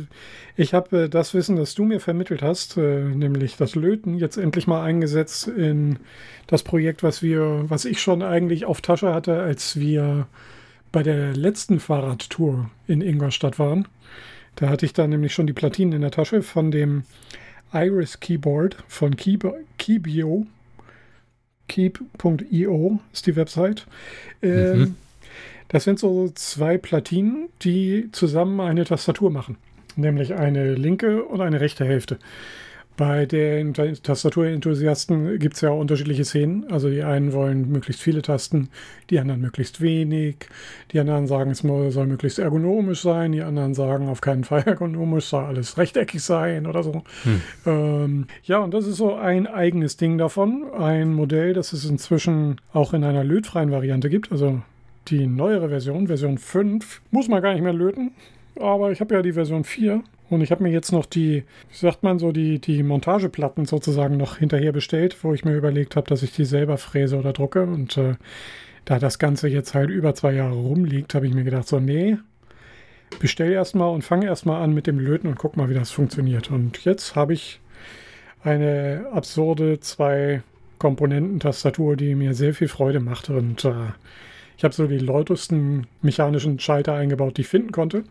ich habe äh, das Wissen, das du mir vermittelt hast, äh, nämlich das Löten, jetzt endlich mal eingesetzt in das Projekt, was wir, was ich schon eigentlich auf Tasche hatte, als wir bei der letzten Fahrradtour in Ingolstadt waren. Da hatte ich da nämlich schon die Platinen in der Tasche von dem Iris Keyboard von Keybio. Keep.io ist die Website. Ähm, mhm. Das sind so zwei Platinen, die zusammen eine Tastatur machen. Nämlich eine linke und eine rechte Hälfte. Bei den Tastaturenthusiasten gibt es ja unterschiedliche Szenen. Also die einen wollen möglichst viele Tasten, die anderen möglichst wenig. Die anderen sagen, es soll möglichst ergonomisch sein. Die anderen sagen, auf keinen Fall ergonomisch, soll alles rechteckig sein oder so. Hm. Ähm, ja, und das ist so ein eigenes Ding davon. Ein Modell, das es inzwischen auch in einer lötfreien Variante gibt. Also die neuere Version, Version 5, muss man gar nicht mehr löten. Aber ich habe ja die Version 4 und ich habe mir jetzt noch die, wie sagt man so, die, die Montageplatten sozusagen noch hinterher bestellt, wo ich mir überlegt habe, dass ich die selber fräse oder drucke. Und äh, da das Ganze jetzt halt über zwei Jahre rumliegt, habe ich mir gedacht, so, nee, bestell erstmal und fange erstmal an mit dem Löten und guck mal, wie das funktioniert. Und jetzt habe ich eine absurde zwei Komponenten-Tastatur, die mir sehr viel Freude macht. Und äh, ich habe so die lautesten mechanischen Schalter eingebaut, die ich finden konnte.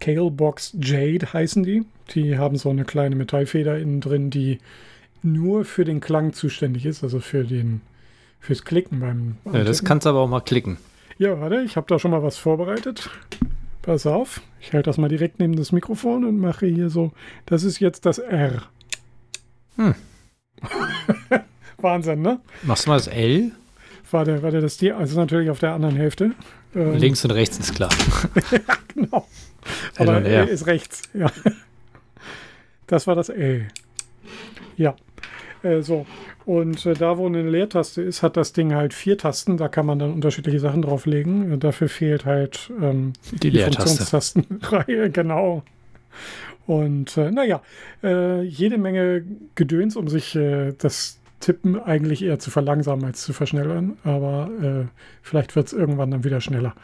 Calebox Jade heißen die. Die haben so eine kleine Metallfeder innen drin, die nur für den Klang zuständig ist, also für den fürs Klicken beim. Ja, das kannst du aber auch mal klicken. Ja, warte, ich habe da schon mal was vorbereitet. Pass auf, ich halte das mal direkt neben das Mikrofon und mache hier so. Das ist jetzt das R. Hm. Wahnsinn, ne? Machst du mal das L? Warte, warte, das die, also natürlich auf der anderen Hälfte. Ähm, Links und rechts ist klar. ja, genau. Aber L ist rechts, ja. Das war das L. Ja. Äh, so. Und äh, da, wo eine Leertaste ist, hat das Ding halt vier Tasten. Da kann man dann unterschiedliche Sachen drauflegen. Äh, dafür fehlt halt ähm, die, die Funktionstastenreihe, genau. Und äh, naja, äh, jede Menge Gedöns, um sich äh, das Tippen eigentlich eher zu verlangsamen als zu verschnellern. Aber äh, vielleicht wird es irgendwann dann wieder schneller.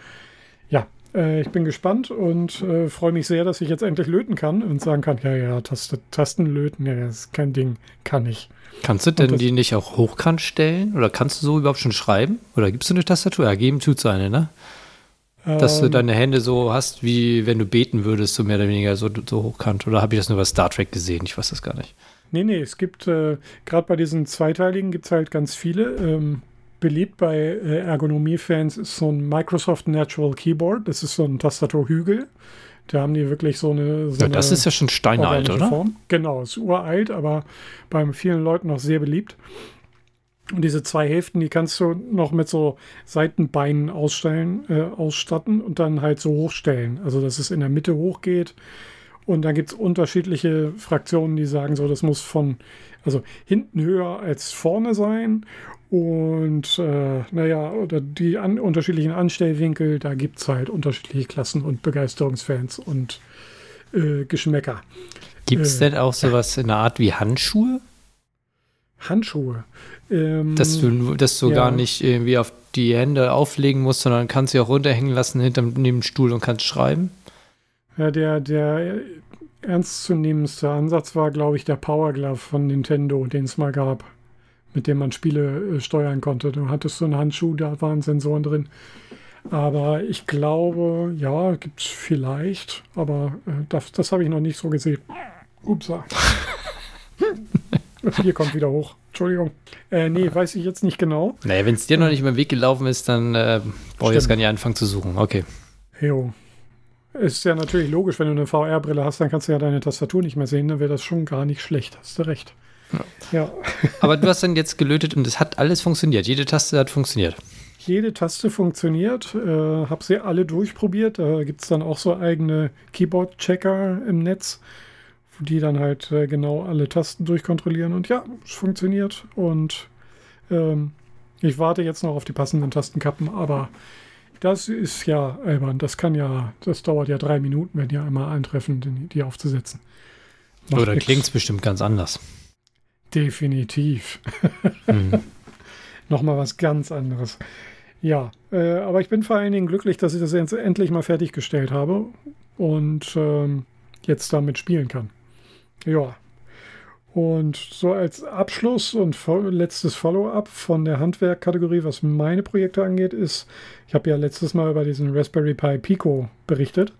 Ja, äh, ich bin gespannt und äh, freue mich sehr, dass ich jetzt endlich löten kann und sagen kann, ja, ja, Taste, Tasten löten, ja, das ist kein Ding, kann ich. Kannst du denn die nicht auch hochkant stellen? Oder kannst du so überhaupt schon schreiben? Oder gibst du eine Tastatur? Ja, geben tut es eine, ne? Dass ähm, du deine Hände so hast, wie wenn du beten würdest, so mehr oder weniger so, so hochkant. Oder habe ich das nur bei Star Trek gesehen? Ich weiß das gar nicht. Nee, nee, es gibt, äh, gerade bei diesen zweiteiligen gibt es halt ganz viele. Ähm, beliebt bei äh, Ergonomie-Fans ist so ein Microsoft Natural Keyboard. Das ist so ein Tastaturhügel. Da haben die wirklich so eine. So ja, das eine ist ja schon steinalt, oder? Form. Genau, ist uralt, aber bei vielen Leuten noch sehr beliebt. Und diese zwei Hälften, die kannst du noch mit so Seitenbeinen ausstellen, äh, ausstatten und dann halt so hochstellen. Also, dass es in der Mitte hochgeht. Und da gibt es unterschiedliche Fraktionen, die sagen so, das muss von, also hinten höher als vorne sein und äh, naja, oder die an, unterschiedlichen Anstellwinkel, da gibt es halt unterschiedliche Klassen und Begeisterungsfans. Und äh, Geschmäcker. Gibt es äh, denn auch sowas in der Art wie Handschuhe? Handschuhe. Ähm, dass du, dass du ja. gar nicht irgendwie auf die Hände auflegen musst, sondern kannst sie auch runterhängen lassen hinter dem Stuhl und kannst schreiben. Ja, der, der ernstzunehmendste Ansatz war, glaube ich, der Power Glove von Nintendo, den es mal gab, mit dem man Spiele äh, steuern konnte. Du hattest so einen Handschuh, da waren Sensoren drin. Aber ich glaube, ja, gibt es vielleicht, aber äh, das, das habe ich noch nicht so gesehen. Upsa. Hier kommt wieder hoch. Entschuldigung. Äh, nee, weiß ich jetzt nicht genau. Naja, wenn es dir noch nicht über den Weg gelaufen ist, dann äh, brauche ich jetzt gar nicht anfangen zu suchen. Okay. Jo. Ist ja natürlich logisch, wenn du eine VR-Brille hast, dann kannst du ja deine Tastatur nicht mehr sehen, dann wäre das schon gar nicht schlecht. Hast du recht. Ja. ja. Aber du hast dann jetzt gelötet und es hat alles funktioniert. Jede Taste hat funktioniert. Jede Taste funktioniert. Äh, habe sie alle durchprobiert. Da gibt es dann auch so eigene Keyboard-Checker im Netz die dann halt äh, genau alle Tasten durchkontrollieren. Und ja, es funktioniert. Und ähm, ich warte jetzt noch auf die passenden Tastenkappen, aber das ist ja albern. Das kann ja, das dauert ja drei Minuten, wenn die einmal eintreffen, die aufzusetzen. Macht Oder klingt es bestimmt ganz anders. Definitiv. Hm. Nochmal was ganz anderes. Ja, äh, aber ich bin vor allen Dingen glücklich, dass ich das jetzt endlich mal fertiggestellt habe und ähm, jetzt damit spielen kann. Ja. Und so als Abschluss und letztes Follow-up von der Handwerkkategorie, was meine Projekte angeht, ist, ich habe ja letztes Mal über diesen Raspberry Pi Pico berichtet.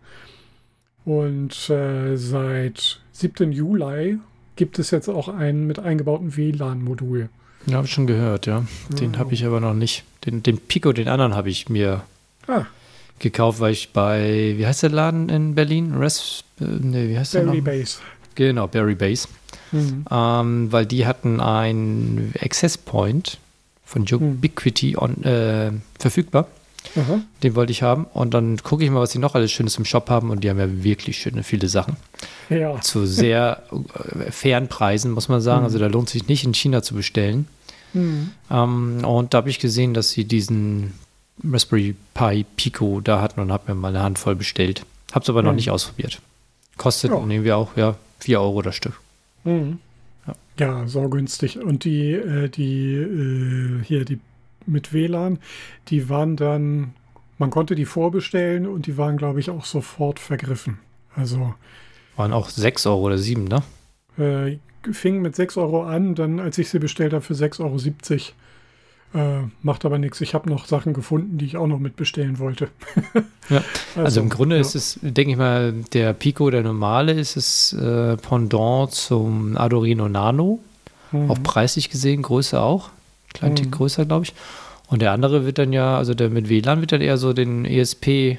Und äh, seit 7. Juli gibt es jetzt auch einen mit eingebautem WLAN-Modul. Ja, habe ich schon gehört, ja. Den ja. habe ich aber noch nicht. Den, den Pico, den anderen habe ich mir ah. gekauft, weil ich bei, wie heißt der Laden in Berlin? Res, äh, nee, wie heißt Berry der? Berry Base. Genau, Berry Base. Mhm. Ähm, weil die hatten ein Access Point von Ubiquity mhm. on, äh, verfügbar. Aha. Den wollte ich haben. Und dann gucke ich mal, was sie noch alles Schönes im Shop haben. Und die haben ja wirklich schöne, viele Sachen. Ja. Zu sehr äh, fairen Preisen, muss man sagen. Mhm. Also da lohnt sich nicht in China zu bestellen. Mhm. Ähm, und da habe ich gesehen, dass sie diesen Raspberry Pi Pico da hatten und habe mir mal eine Handvoll bestellt. Habe es aber noch mhm. nicht ausprobiert. Kostet ja. nehmen wir auch, ja, 4 Euro das Stück. Mhm. Ja. ja, so günstig. Und die, äh, die äh, hier, die mit WLAN, die waren dann, man konnte die vorbestellen und die waren, glaube ich, auch sofort vergriffen. Also. Waren auch 6 Euro oder 7, ne? Äh, fing mit 6 Euro an, dann, als ich sie bestellt habe, für 6,70 Euro. Äh, macht aber nichts. Ich habe noch Sachen gefunden, die ich auch noch mitbestellen wollte. ja. also, also, im Grunde ja. ist es, denke ich mal, der Pico, der normale, ist es äh, Pendant zum Adorino Nano. Mhm. Auch preislich gesehen, Größe auch. Klein mhm. Tick größer, glaube ich. Und der andere wird dann ja, also der mit WLAN wird dann eher so den ESP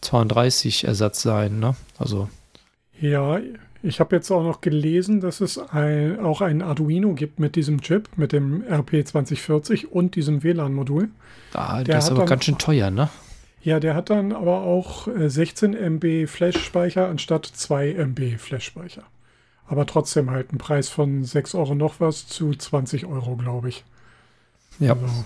32 Ersatz sein, ne? Also. Ja, ich habe jetzt auch noch gelesen, dass es ein, auch ein Arduino gibt mit diesem Chip, mit dem RP2040 und diesem WLAN-Modul. Ah, der ist aber dann, ganz schön teuer, ne? Ja, der hat dann aber auch 16 äh, MB Flash-Speicher anstatt 2 MB Flash-Speicher. Aber trotzdem halt ein Preis von 6 Euro noch was zu 20 Euro, glaube ich. Ja. Also,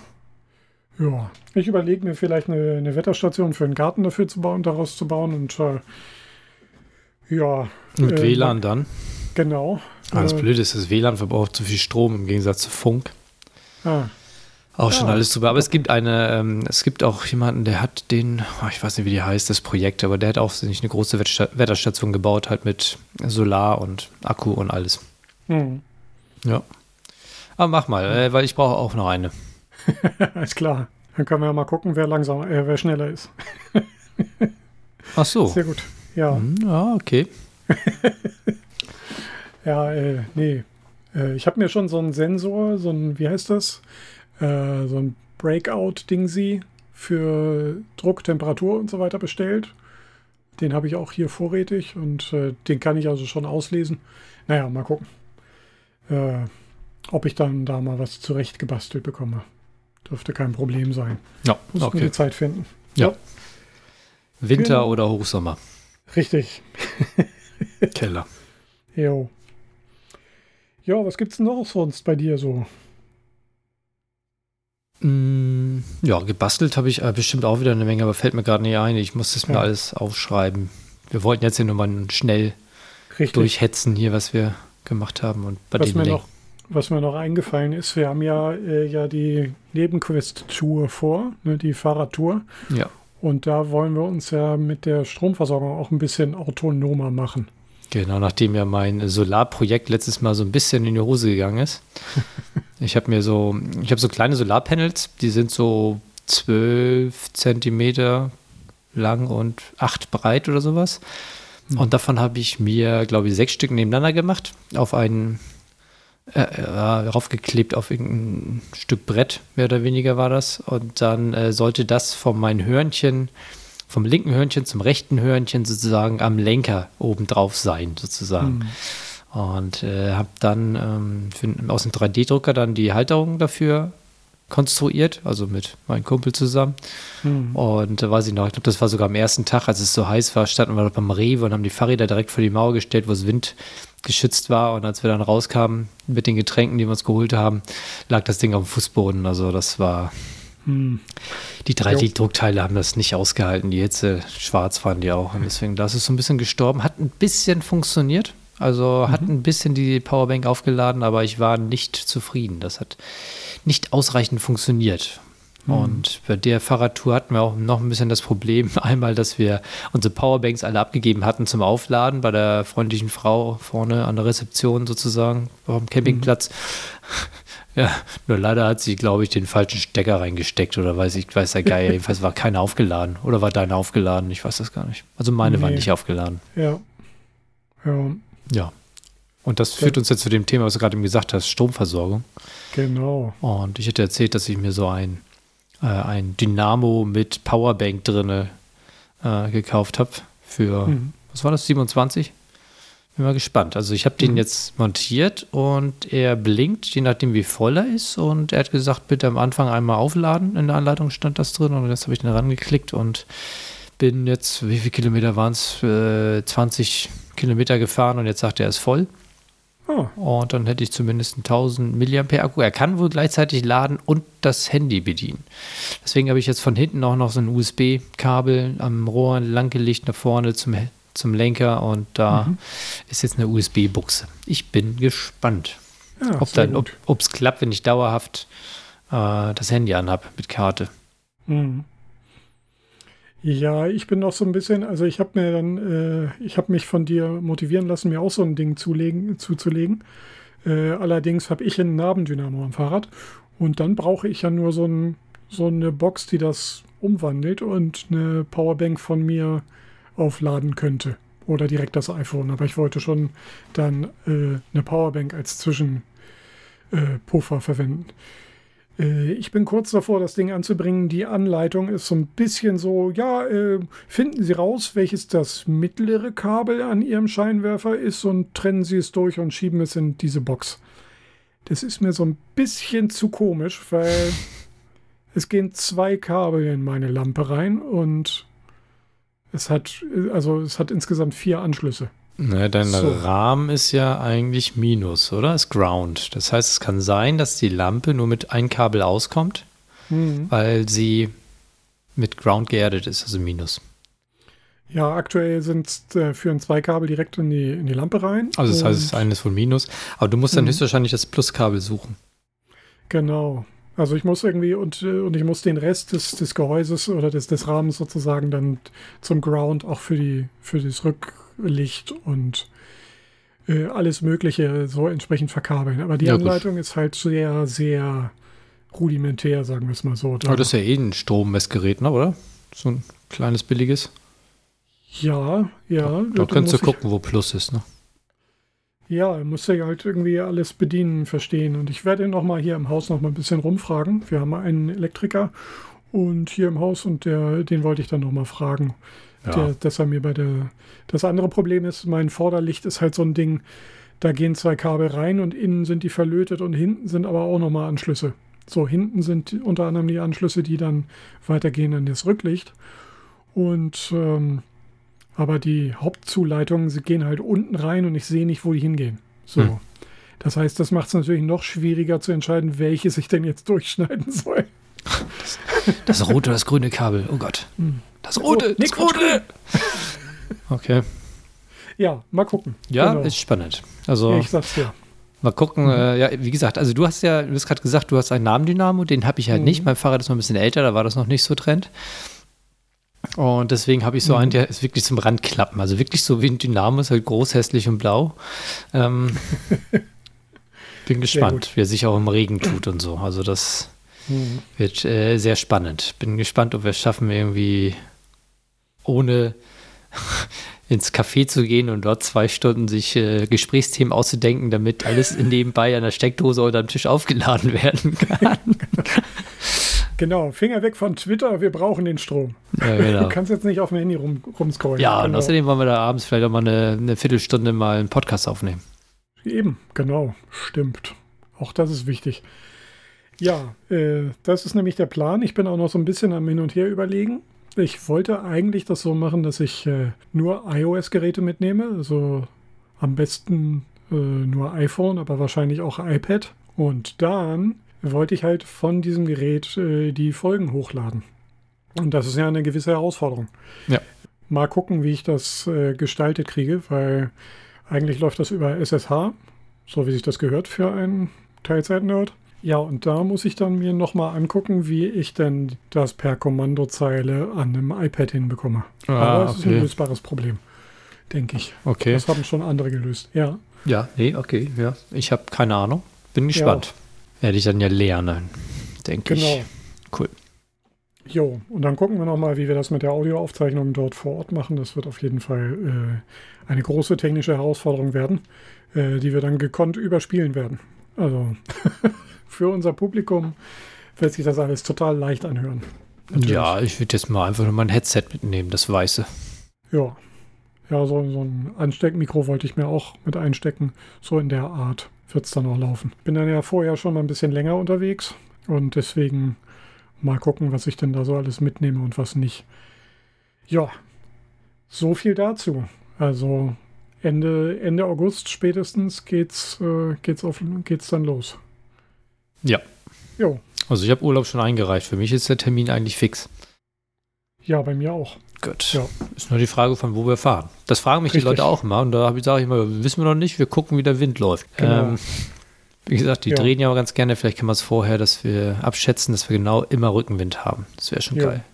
ja, ich überlege mir vielleicht eine, eine, Wetterstation für einen Garten dafür zu bauen, daraus zu bauen und äh, ja. Mit äh, WLAN dann? Genau. Ah, das äh, Blöde ist, das WLAN verbraucht zu viel Strom im Gegensatz zu Funk. Ah. Auch schon ja. alles super. Aber es gibt eine, ähm, es gibt auch jemanden, der hat den, oh, ich weiß nicht, wie die heißt, das Projekt, aber der hat auch nicht eine große Wetterstation gebaut, halt mit Solar und Akku und alles. Mhm. Ja. Aber mach mal, äh, weil ich brauche auch noch eine. ist klar. Dann können wir ja mal gucken, wer langsamer, äh, wer schneller ist. Ach so. Sehr gut. Ja. Hm, okay. ja, äh, nee. Äh, ich habe mir schon so einen Sensor, so ein, wie heißt das? Äh, so ein Breakout-Dingsy für Druck, Temperatur und so weiter bestellt. Den habe ich auch hier vorrätig und äh, den kann ich also schon auslesen. Naja, mal gucken, äh, ob ich dann da mal was zurechtgebastelt bekomme. Dürfte kein Problem sein. Ja, Muss okay. Zeit finden. Ja. ja. Winter genau. oder Hochsommer. Richtig. Keller. Jo. Ja, was gibt's denn noch sonst bei dir so? Mm, ja, gebastelt habe ich äh, bestimmt auch wieder eine Menge, aber fällt mir gerade nicht ein. Ich muss das ja. mir alles aufschreiben. wir wollten jetzt hier nur mal schnell Richtig. durchhetzen hier, was wir gemacht haben und bei was mir noch, Was mir noch eingefallen ist, wir haben ja, äh, ja die Nebenquest-Tour vor, ne, die Fahrradtour. Ja. Und da wollen wir uns ja mit der Stromversorgung auch ein bisschen autonomer machen. Genau, nachdem ja mein Solarprojekt letztes Mal so ein bisschen in die Hose gegangen ist. ich habe mir so, ich habe so kleine Solarpanels, die sind so 12 Zentimeter lang und 8 breit oder sowas. Mhm. Und davon habe ich mir, glaube ich, sechs Stück nebeneinander gemacht, auf einen äh, äh, raufgeklebt auf irgendein Stück Brett, mehr oder weniger war das. Und dann äh, sollte das von meinen Hörnchen vom linken Hörnchen zum rechten Hörnchen sozusagen am Lenker oben drauf sein, sozusagen. Mhm. Und äh, habe dann ähm, aus dem 3D-Drucker dann die Halterung dafür konstruiert, also mit meinem Kumpel zusammen. Mhm. Und da weiß ich noch, ich glaube, das war sogar am ersten Tag, als es so heiß war, standen wir beim Rewe und haben die Fahrräder direkt vor die Mauer gestellt, wo es windgeschützt war. Und als wir dann rauskamen mit den Getränken, die wir uns geholt haben, lag das Ding auf dem Fußboden. Also das war hm. Die 3D-Druckteile haben das nicht ausgehalten. Die Hitze, schwarz waren die auch. Und deswegen, da ist so ein bisschen gestorben. Hat ein bisschen funktioniert. Also mhm. hat ein bisschen die Powerbank aufgeladen, aber ich war nicht zufrieden. Das hat nicht ausreichend funktioniert. Mhm. Und bei der Fahrradtour hatten wir auch noch ein bisschen das Problem, einmal, dass wir unsere Powerbanks alle abgegeben hatten zum Aufladen bei der freundlichen Frau vorne an der Rezeption sozusagen, auf dem Campingplatz. Mhm. Ja, nur leider hat sie, glaube ich, den falschen Stecker reingesteckt oder weiß ich, weiß der Geier. Jedenfalls war keiner aufgeladen. Oder war deine aufgeladen? Ich weiß das gar nicht. Also meine nee. war nicht aufgeladen. Ja. Ja. Ja. Und das führt uns jetzt zu dem Thema, was du gerade eben gesagt hast, Stromversorgung. Genau. Und ich hätte erzählt, dass ich mir so ein, äh, ein Dynamo mit Powerbank drinne äh, gekauft habe für, mhm. was war das, 27? Bin mal gespannt. Also ich habe den mhm. jetzt montiert und er blinkt, je nachdem wie voll er ist. Und er hat gesagt, bitte am Anfang einmal aufladen. In der Anleitung stand das drin und jetzt habe ich den rangeklickt und bin jetzt, wie viele Kilometer waren es? Äh, 20 Kilometer gefahren und jetzt sagt er, er ist voll. Oh. Und dann hätte ich zumindest einen 1000 mAh Akku. Er kann wohl gleichzeitig laden und das Handy bedienen. Deswegen habe ich jetzt von hinten auch noch so ein USB-Kabel am Rohr langgelegt nach vorne zum zum Lenker und da mhm. ist jetzt eine USB-Buchse. Ich bin gespannt, ja, ob dann, ob es klappt, wenn ich dauerhaft äh, das Handy anhabe mit Karte. Mhm. Ja, ich bin noch so ein bisschen, also ich habe mir dann, äh, ich habe mich von dir motivieren lassen, mir auch so ein Ding zulegen, zuzulegen. Äh, allerdings habe ich einen Nabendynamo am Fahrrad und dann brauche ich ja nur so, ein, so eine Box, die das umwandelt und eine Powerbank von mir aufladen könnte. Oder direkt das iPhone. Aber ich wollte schon dann äh, eine Powerbank als Zwischenpuffer äh, verwenden. Äh, ich bin kurz davor, das Ding anzubringen. Die Anleitung ist so ein bisschen so, ja, äh, finden Sie raus, welches das mittlere Kabel an Ihrem Scheinwerfer ist und trennen Sie es durch und schieben es in diese Box. Das ist mir so ein bisschen zu komisch, weil es gehen zwei Kabel in meine Lampe rein und es hat, also es hat insgesamt vier Anschlüsse. Naja, dein so. Rahmen ist ja eigentlich Minus, oder? Ist Ground. Das heißt, es kann sein, dass die Lampe nur mit einem Kabel auskommt, mhm. weil sie mit Ground geerdet ist, also Minus. Ja, aktuell sind äh, führen zwei Kabel direkt in die, in die Lampe rein. Also das heißt, es ist eines von Minus. Aber du musst dann mhm. höchstwahrscheinlich das Pluskabel suchen. Genau. Also ich muss irgendwie und, äh, und ich muss den Rest des, des Gehäuses oder des, des Rahmens sozusagen dann zum Ground auch für die für das Rücklicht und äh, alles Mögliche so entsprechend verkabeln. Aber die ja, Anleitung gut. ist halt sehr, sehr rudimentär, sagen wir es mal so. Da. Aber das ist ja eh ein Strommessgerät, ne, oder? So ein kleines billiges. Ja, ja. Da, da könntest du gucken, wo Plus ist, ne? Ja, muss ja halt irgendwie alles bedienen, verstehen. Und ich werde ihn nochmal hier im Haus nochmal ein bisschen rumfragen. Wir haben einen Elektriker und hier im Haus und der, den wollte ich dann nochmal fragen. Ja. Der, dass er mir bei der. Das andere Problem ist, mein Vorderlicht ist halt so ein Ding, da gehen zwei Kabel rein und innen sind die verlötet und hinten sind aber auch nochmal Anschlüsse. So, hinten sind unter anderem die Anschlüsse, die dann weitergehen an das Rücklicht. Und ähm, aber die Hauptzuleitungen, sie gehen halt unten rein und ich sehe nicht, wo die hingehen. So. Hm. Das heißt, das macht es natürlich noch schwieriger zu entscheiden, welches ich denn jetzt durchschneiden soll. Das, das rote oder das grüne Kabel, oh Gott. Hm. Das rote, oh, das rote. Okay. Ja, mal gucken. Ja, genau. ist spannend. Also, ich sag's dir. Mal gucken, mhm. äh, ja, wie gesagt, also du hast ja, du hast gerade gesagt, du hast einen Namendynamo, den habe ich halt mhm. nicht. Mein Fahrrad ist noch ein bisschen älter, da war das noch nicht so Trend. Und deswegen habe ich so mhm. einen, der ist wirklich zum Randklappen. Also wirklich so wie ein Dynamo, ist halt groß, hässlich und blau. Ähm, bin gespannt, wie er sich auch im Regen tut und so. Also das mhm. wird äh, sehr spannend. Bin gespannt, ob wir es schaffen, irgendwie ohne ins Café zu gehen und dort zwei Stunden sich äh, Gesprächsthemen auszudenken, damit alles nebenbei an der Steckdose oder am Tisch aufgeladen werden kann. Genau, Finger weg von Twitter, wir brauchen den Strom. Ja, genau. Du kannst jetzt nicht auf dem Handy rum, rumscrollen. Ja, genau. und außerdem wollen wir da abends vielleicht auch mal eine, eine Viertelstunde mal einen Podcast aufnehmen. Eben, genau, stimmt. Auch das ist wichtig. Ja, äh, das ist nämlich der Plan. Ich bin auch noch so ein bisschen am Hin und Her überlegen. Ich wollte eigentlich das so machen, dass ich äh, nur iOS-Geräte mitnehme. Also am besten äh, nur iPhone, aber wahrscheinlich auch iPad. Und dann wollte ich halt von diesem Gerät äh, die Folgen hochladen. Und das ist ja eine gewisse Herausforderung. Ja. Mal gucken, wie ich das äh, gestaltet kriege, weil eigentlich läuft das über SSH, so wie sich das gehört für einen Teilzeit-Nerd. Ja, und da muss ich dann mir nochmal angucken, wie ich denn das per Kommandozeile an einem iPad hinbekomme. Ah, Aber es okay. ist ein lösbares Problem, denke ich. Okay. Das haben schon andere gelöst, ja. Ja, nee, okay, ja. Ich habe keine Ahnung. Bin gespannt. Ja. Werde ich dann ja lernen, denke genau. ich. Cool. Jo, und dann gucken wir nochmal, wie wir das mit der Audioaufzeichnung dort vor Ort machen. Das wird auf jeden Fall äh, eine große technische Herausforderung werden, äh, die wir dann gekonnt überspielen werden. Also für unser Publikum wird sich das alles total leicht anhören. Natürlich. Ja, ich würde jetzt mal einfach nur mein Headset mitnehmen, das weiße. Ja. Ja, so, so ein Ansteckmikro wollte ich mir auch mit einstecken. So in der Art wird es dann auch laufen. Bin dann ja vorher schon mal ein bisschen länger unterwegs und deswegen mal gucken, was ich denn da so alles mitnehme und was nicht. Ja, so viel dazu. Also Ende, Ende August spätestens geht's, äh, geht's, auf, geht's dann los. Ja. Jo. Also ich habe Urlaub schon eingereicht. Für mich ist der Termin eigentlich fix. Ja, bei mir auch. Gut. Ja. Ist nur die Frage, von wo wir fahren. Das fragen mich Richtig. die Leute auch immer. Und da sage ich immer, wissen wir noch nicht, wir gucken, wie der Wind läuft. Genau. Ähm, wie gesagt, die ja. drehen ja auch ganz gerne. Vielleicht können wir es vorher, dass wir abschätzen, dass wir genau immer Rückenwind haben. Das wäre schon ja. geil.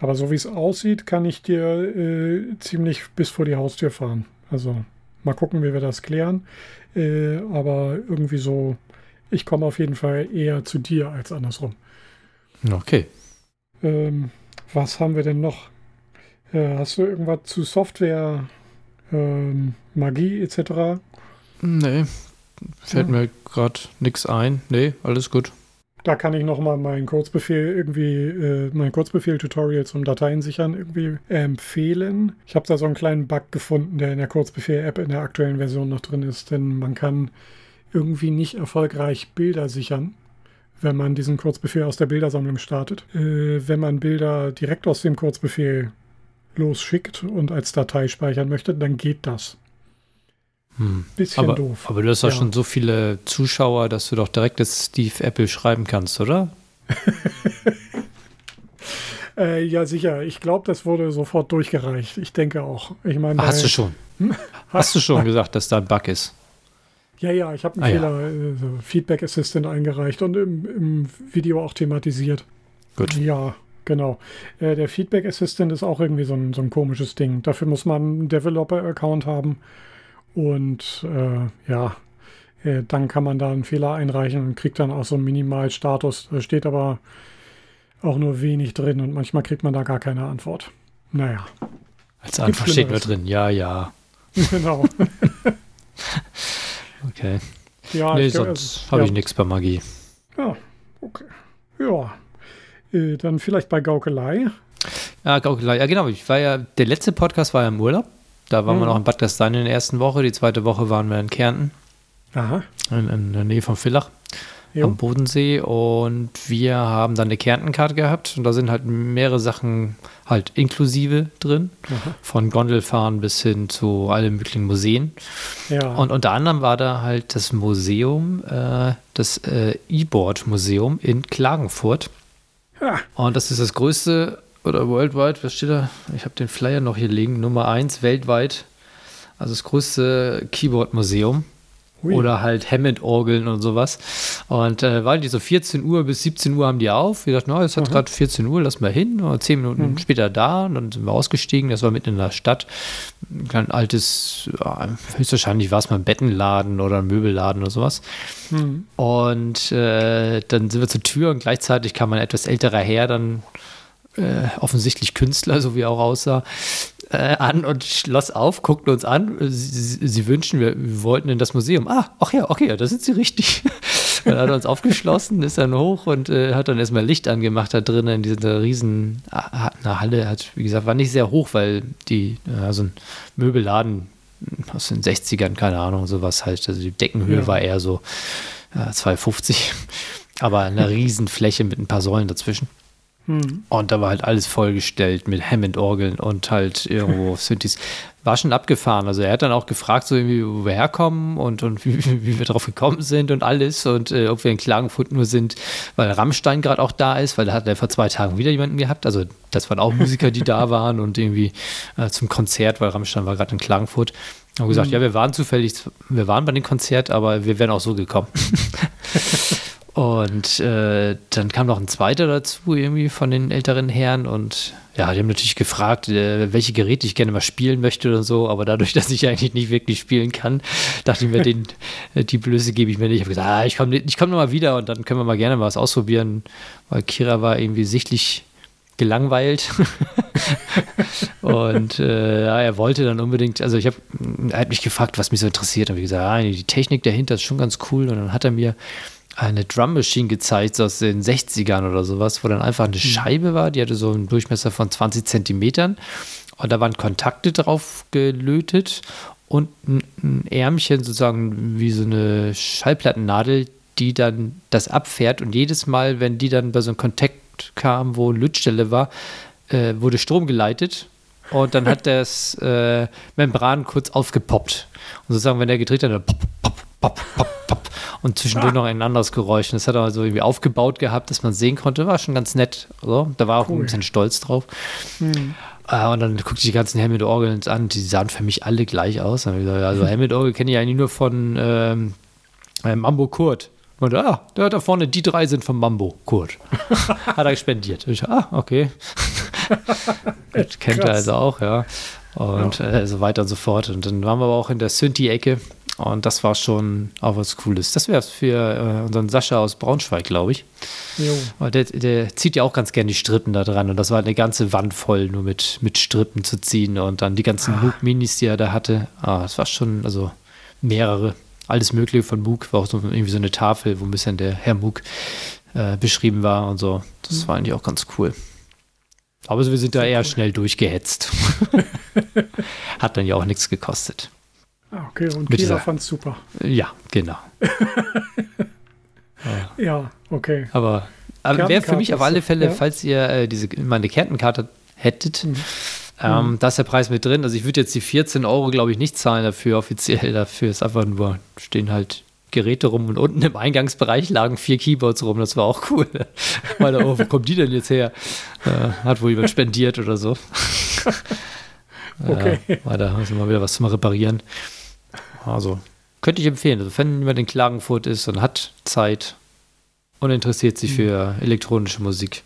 Aber so wie es aussieht, kann ich dir äh, ziemlich bis vor die Haustür fahren. Also mal gucken, wie wir das klären. Äh, aber irgendwie so, ich komme auf jeden Fall eher zu dir als andersrum. Okay. Ähm, was haben wir denn noch? Äh, hast du irgendwas zu Software, ähm, Magie etc.? Nee, fällt ja. mir gerade nichts ein. Nee, alles gut. Da kann ich nochmal meinen Kurzbefehl irgendwie, äh, mein Kurzbefehl-Tutorial zum Dateien sichern irgendwie empfehlen. Ich habe da so einen kleinen Bug gefunden, der in der Kurzbefehl-App in der aktuellen Version noch drin ist, denn man kann irgendwie nicht erfolgreich Bilder sichern wenn man diesen Kurzbefehl aus der Bildersammlung startet. Äh, wenn man Bilder direkt aus dem Kurzbefehl losschickt und als Datei speichern möchte, dann geht das. Hm. Bisschen aber, doof. Aber du hast doch ja. schon so viele Zuschauer, dass du doch direkt das Steve Apple schreiben kannst, oder? äh, ja, sicher. Ich glaube, das wurde sofort durchgereicht. Ich denke auch. Ich meine, hast du schon? Hm? Hast du schon gesagt, dass da ein Bug ist? Ja, ja, ich habe einen ah, Fehler, ja. äh, Feedback Assistant eingereicht und im, im, Video auch thematisiert. Gut. Ja, genau. Äh, der Feedback Assistant ist auch irgendwie so ein, so ein komisches Ding. Dafür muss man einen Developer-Account haben und äh, ja, äh, dann kann man da einen Fehler einreichen und kriegt dann auch so einen Minimalstatus. Da steht aber auch nur wenig drin und manchmal kriegt man da gar keine Antwort. Naja. Als Antwort steht nur drin, ja, ja. Genau. Okay. Ja, nee, sonst habe ja. ich nichts bei Magie. Ja, okay. Ja. Äh, dann vielleicht bei Gaukelei. Ja, Gaukelei. Ja, genau. Ich war ja, der letzte Podcast war ja im Urlaub. Da waren mhm. wir noch in Bad Gastein in der ersten Woche. Die zweite Woche waren wir in Kärnten. Aha. In, in der Nähe von Villach jo. am Bodensee und wir haben dann eine Kärntenkarte gehabt und da sind halt mehrere Sachen halt inklusive drin, Aha. von Gondelfahren bis hin zu allen möglichen Museen. Ja. Und unter anderem war da halt das Museum, äh, das äh, E-Board-Museum in Klagenfurt. Ja. Und das ist das größte oder worldwide, was steht da? Ich habe den Flyer noch hier liegen. Nummer 1 weltweit. Also das größte Keyboard-Museum. Hui. Oder halt Hammond-Orgeln und sowas. Und äh, waren die so 14 Uhr bis 17 Uhr haben die auf. Wir dachten, no, jetzt hat gerade 14 Uhr, lass mal hin. Und 10 Minuten mhm. später da und dann sind wir ausgestiegen. Das war mitten in der Stadt. Ein altes, ja, höchstwahrscheinlich war es mal ein Bettenladen oder ein Möbelladen oder sowas. Mhm. Und äh, dann sind wir zur Tür und gleichzeitig kam ein etwas älterer Herr dann äh, offensichtlich Künstler, so wie er auch aussah, äh, an und schloss auf, guckten uns an. Sie, sie wünschen, wir, wir, wollten in das Museum. Ah, ach ja, okay, ja, da sind sie richtig. dann hat er uns aufgeschlossen, ist dann hoch und äh, hat dann erstmal Licht angemacht da drinnen in dieser riesen eine Halle. Hat, wie gesagt, war nicht sehr hoch, weil die, äh, so ein Möbelladen aus den 60ern, keine Ahnung, sowas halt. Also die Deckenhöhe ja. war eher so äh, 250, aber eine riesen Fläche mit ein paar Säulen dazwischen. Mhm. Und da war halt alles vollgestellt mit Hammond-Orgeln und halt irgendwo Synthes. War schon abgefahren. Also er hat dann auch gefragt, so irgendwie, wo wir herkommen und, und wie, wie wir drauf gekommen sind und alles und äh, ob wir in Klagenfurt nur sind, weil Rammstein gerade auch da ist, weil da hat er vor zwei Tagen wieder jemanden gehabt. Also das waren auch Musiker, die da waren und irgendwie äh, zum Konzert, weil Rammstein war gerade in Klagenfurt. Haben gesagt, mhm. ja, wir waren zufällig, wir waren bei dem Konzert, aber wir wären auch so gekommen. Und äh, dann kam noch ein zweiter dazu, irgendwie von den älteren Herren. Und ja, die haben natürlich gefragt, äh, welche Geräte ich gerne mal spielen möchte oder so. Aber dadurch, dass ich eigentlich nicht wirklich spielen kann, dachte ich mir, den, äh, die Blöße gebe ich mir nicht. Ich habe gesagt, ah, ich komme ich komm nochmal wieder und dann können wir mal gerne mal was ausprobieren. Weil Kira war irgendwie sichtlich gelangweilt. und äh, ja, er wollte dann unbedingt, also ich habe, er hat mich gefragt, was mich so interessiert. Und wie gesagt, ah, die Technik dahinter ist schon ganz cool. Und dann hat er mir eine Drum Machine gezeigt aus den 60ern oder sowas, wo dann einfach eine mhm. Scheibe war, die hatte so einen Durchmesser von 20 Zentimetern und da waren Kontakte drauf gelötet und ein Ärmchen sozusagen wie so eine Schallplattennadel, die dann das abfährt und jedes Mal, wenn die dann bei so einem Kontakt kam, wo eine Lötstelle war, äh, wurde Strom geleitet und dann hat das äh, Membran kurz aufgepoppt. Und sozusagen, wenn der gedreht hat, dann pop, pop, pop, pop, pop und zwischendurch ah. noch ein anderes Geräusch. Und das hat er also irgendwie aufgebaut gehabt, dass man sehen konnte. War schon ganz nett. So. Da war auch cool. ein bisschen stolz drauf. Hm. Uh, und dann guckte ich die ganzen Hammond-Orgeln an, die sahen für mich alle gleich aus. Also Hammond-Orgel kenne ich eigentlich nur von ähm, äh, Mambo Kurt. Und ah, da vorne, die drei sind von Mambo Kurt. Hat er spendiert. Und ich, ah, okay. kennt er also auch, ja. Und ja. Äh, so weiter und so fort. Und dann waren wir aber auch in der Synthi-Ecke. Und das war schon auch was Cooles. Das wäre für äh, unseren Sascha aus Braunschweig, glaube ich. Jo. Der, der, zieht ja auch ganz gerne die Strippen da dran. Und das war eine ganze Wand voll, nur mit, mit Strippen zu ziehen. Und dann die ganzen ah. Moog-Minis, die er da hatte. Ah, das war schon, also mehrere. Alles Mögliche von Moog. War auch so irgendwie so eine Tafel, wo ein bisschen der Herr Moog äh, beschrieben war und so. Das mhm. war eigentlich auch ganz cool. Aber wir sind da eher schnell durchgehetzt. Hat dann ja auch nichts gekostet. Ah, okay, und Mit Kira fand es super. Ja, genau. ja. ja. okay. Aber, aber wäre für mich auf alle Fälle, ja. falls ihr äh, diese meine Kärntenkarte hättet, mhm. ähm, mhm. da ist der Preis mit drin. Also ich würde jetzt die 14 Euro, glaube ich, nicht zahlen dafür offiziell. Dafür ist einfach nur, stehen halt Geräte rum und unten im Eingangsbereich lagen vier Keyboards rum. Das war auch cool. Meine, oh, wo kommt die denn jetzt her? Äh, hat wohl jemand spendiert oder so. okay. Ja, weiter müssen wir mal wieder was zum Reparieren. Also könnte ich empfehlen. Also wenn jemand in Klagenfurt ist und hat Zeit und interessiert sich für mhm. elektronische Musik.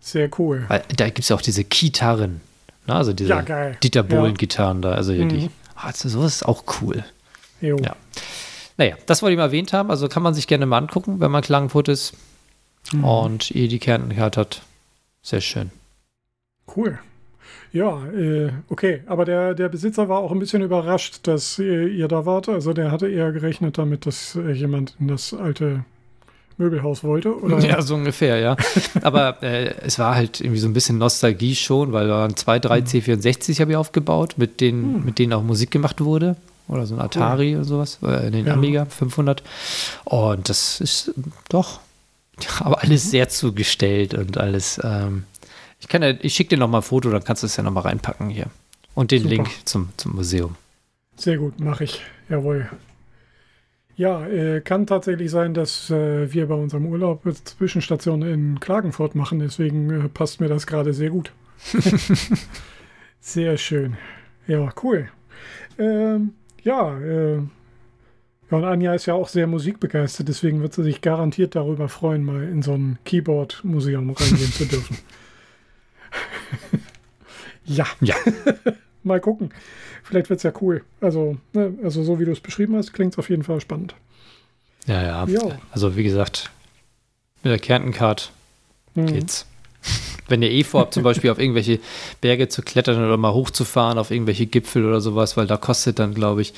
Sehr cool. Weil da gibt es auch diese Gitarren. Ne? Also diese ja, Dieter Bohlen-Gitarren ja. da. Also, mhm. die, also sowas ist auch cool. Jo. Ja. Naja, das wollte ich mal erwähnt haben. Also kann man sich gerne mal angucken, wenn man Klagenfurt ist mhm. und ihr die Kärntenkarte hat. Sehr schön. Cool. Ja, äh, okay. Aber der, der Besitzer war auch ein bisschen überrascht, dass ihr, ihr da wart. Also der hatte eher gerechnet damit, dass äh, jemand in das alte Möbelhaus wollte, oder? Ja, so ungefähr, ja. Aber äh, es war halt irgendwie so ein bisschen Nostalgie schon, weil da waren zwei, drei mhm. C64 habe ich aufgebaut, mit denen, mhm. mit denen auch Musik gemacht wurde. Oder so ein Atari cool. oder sowas, äh, den ja. Amiga 500. Und das ist doch, aber alles mhm. sehr zugestellt und alles ähm, ich, kann ja, ich schicke dir noch mal ein Foto, dann kannst du es ja noch mal reinpacken hier. Und den Super. Link zum, zum Museum. Sehr gut, mache ich. Jawohl. Ja, äh, kann tatsächlich sein, dass äh, wir bei unserem Urlaub Zwischenstation in Klagenfurt machen. Deswegen äh, passt mir das gerade sehr gut. sehr schön. Ja, cool. Ähm, ja, äh, ja, und Anja ist ja auch sehr musikbegeistert, deswegen wird sie sich garantiert darüber freuen, mal in so ein Keyboard-Museum reingehen zu dürfen. ja. Ja. mal gucken. Vielleicht wird es ja cool. Also, ne, also so wie du es beschrieben hast, klingt es auf jeden Fall spannend. Ja, ja. Jo. Also wie gesagt, mit der Kärntencard mhm. geht's. Wenn ihr eh vorhabt, zum Beispiel auf irgendwelche Berge zu klettern oder mal hochzufahren, auf irgendwelche Gipfel oder sowas, weil da kostet dann, glaube ich,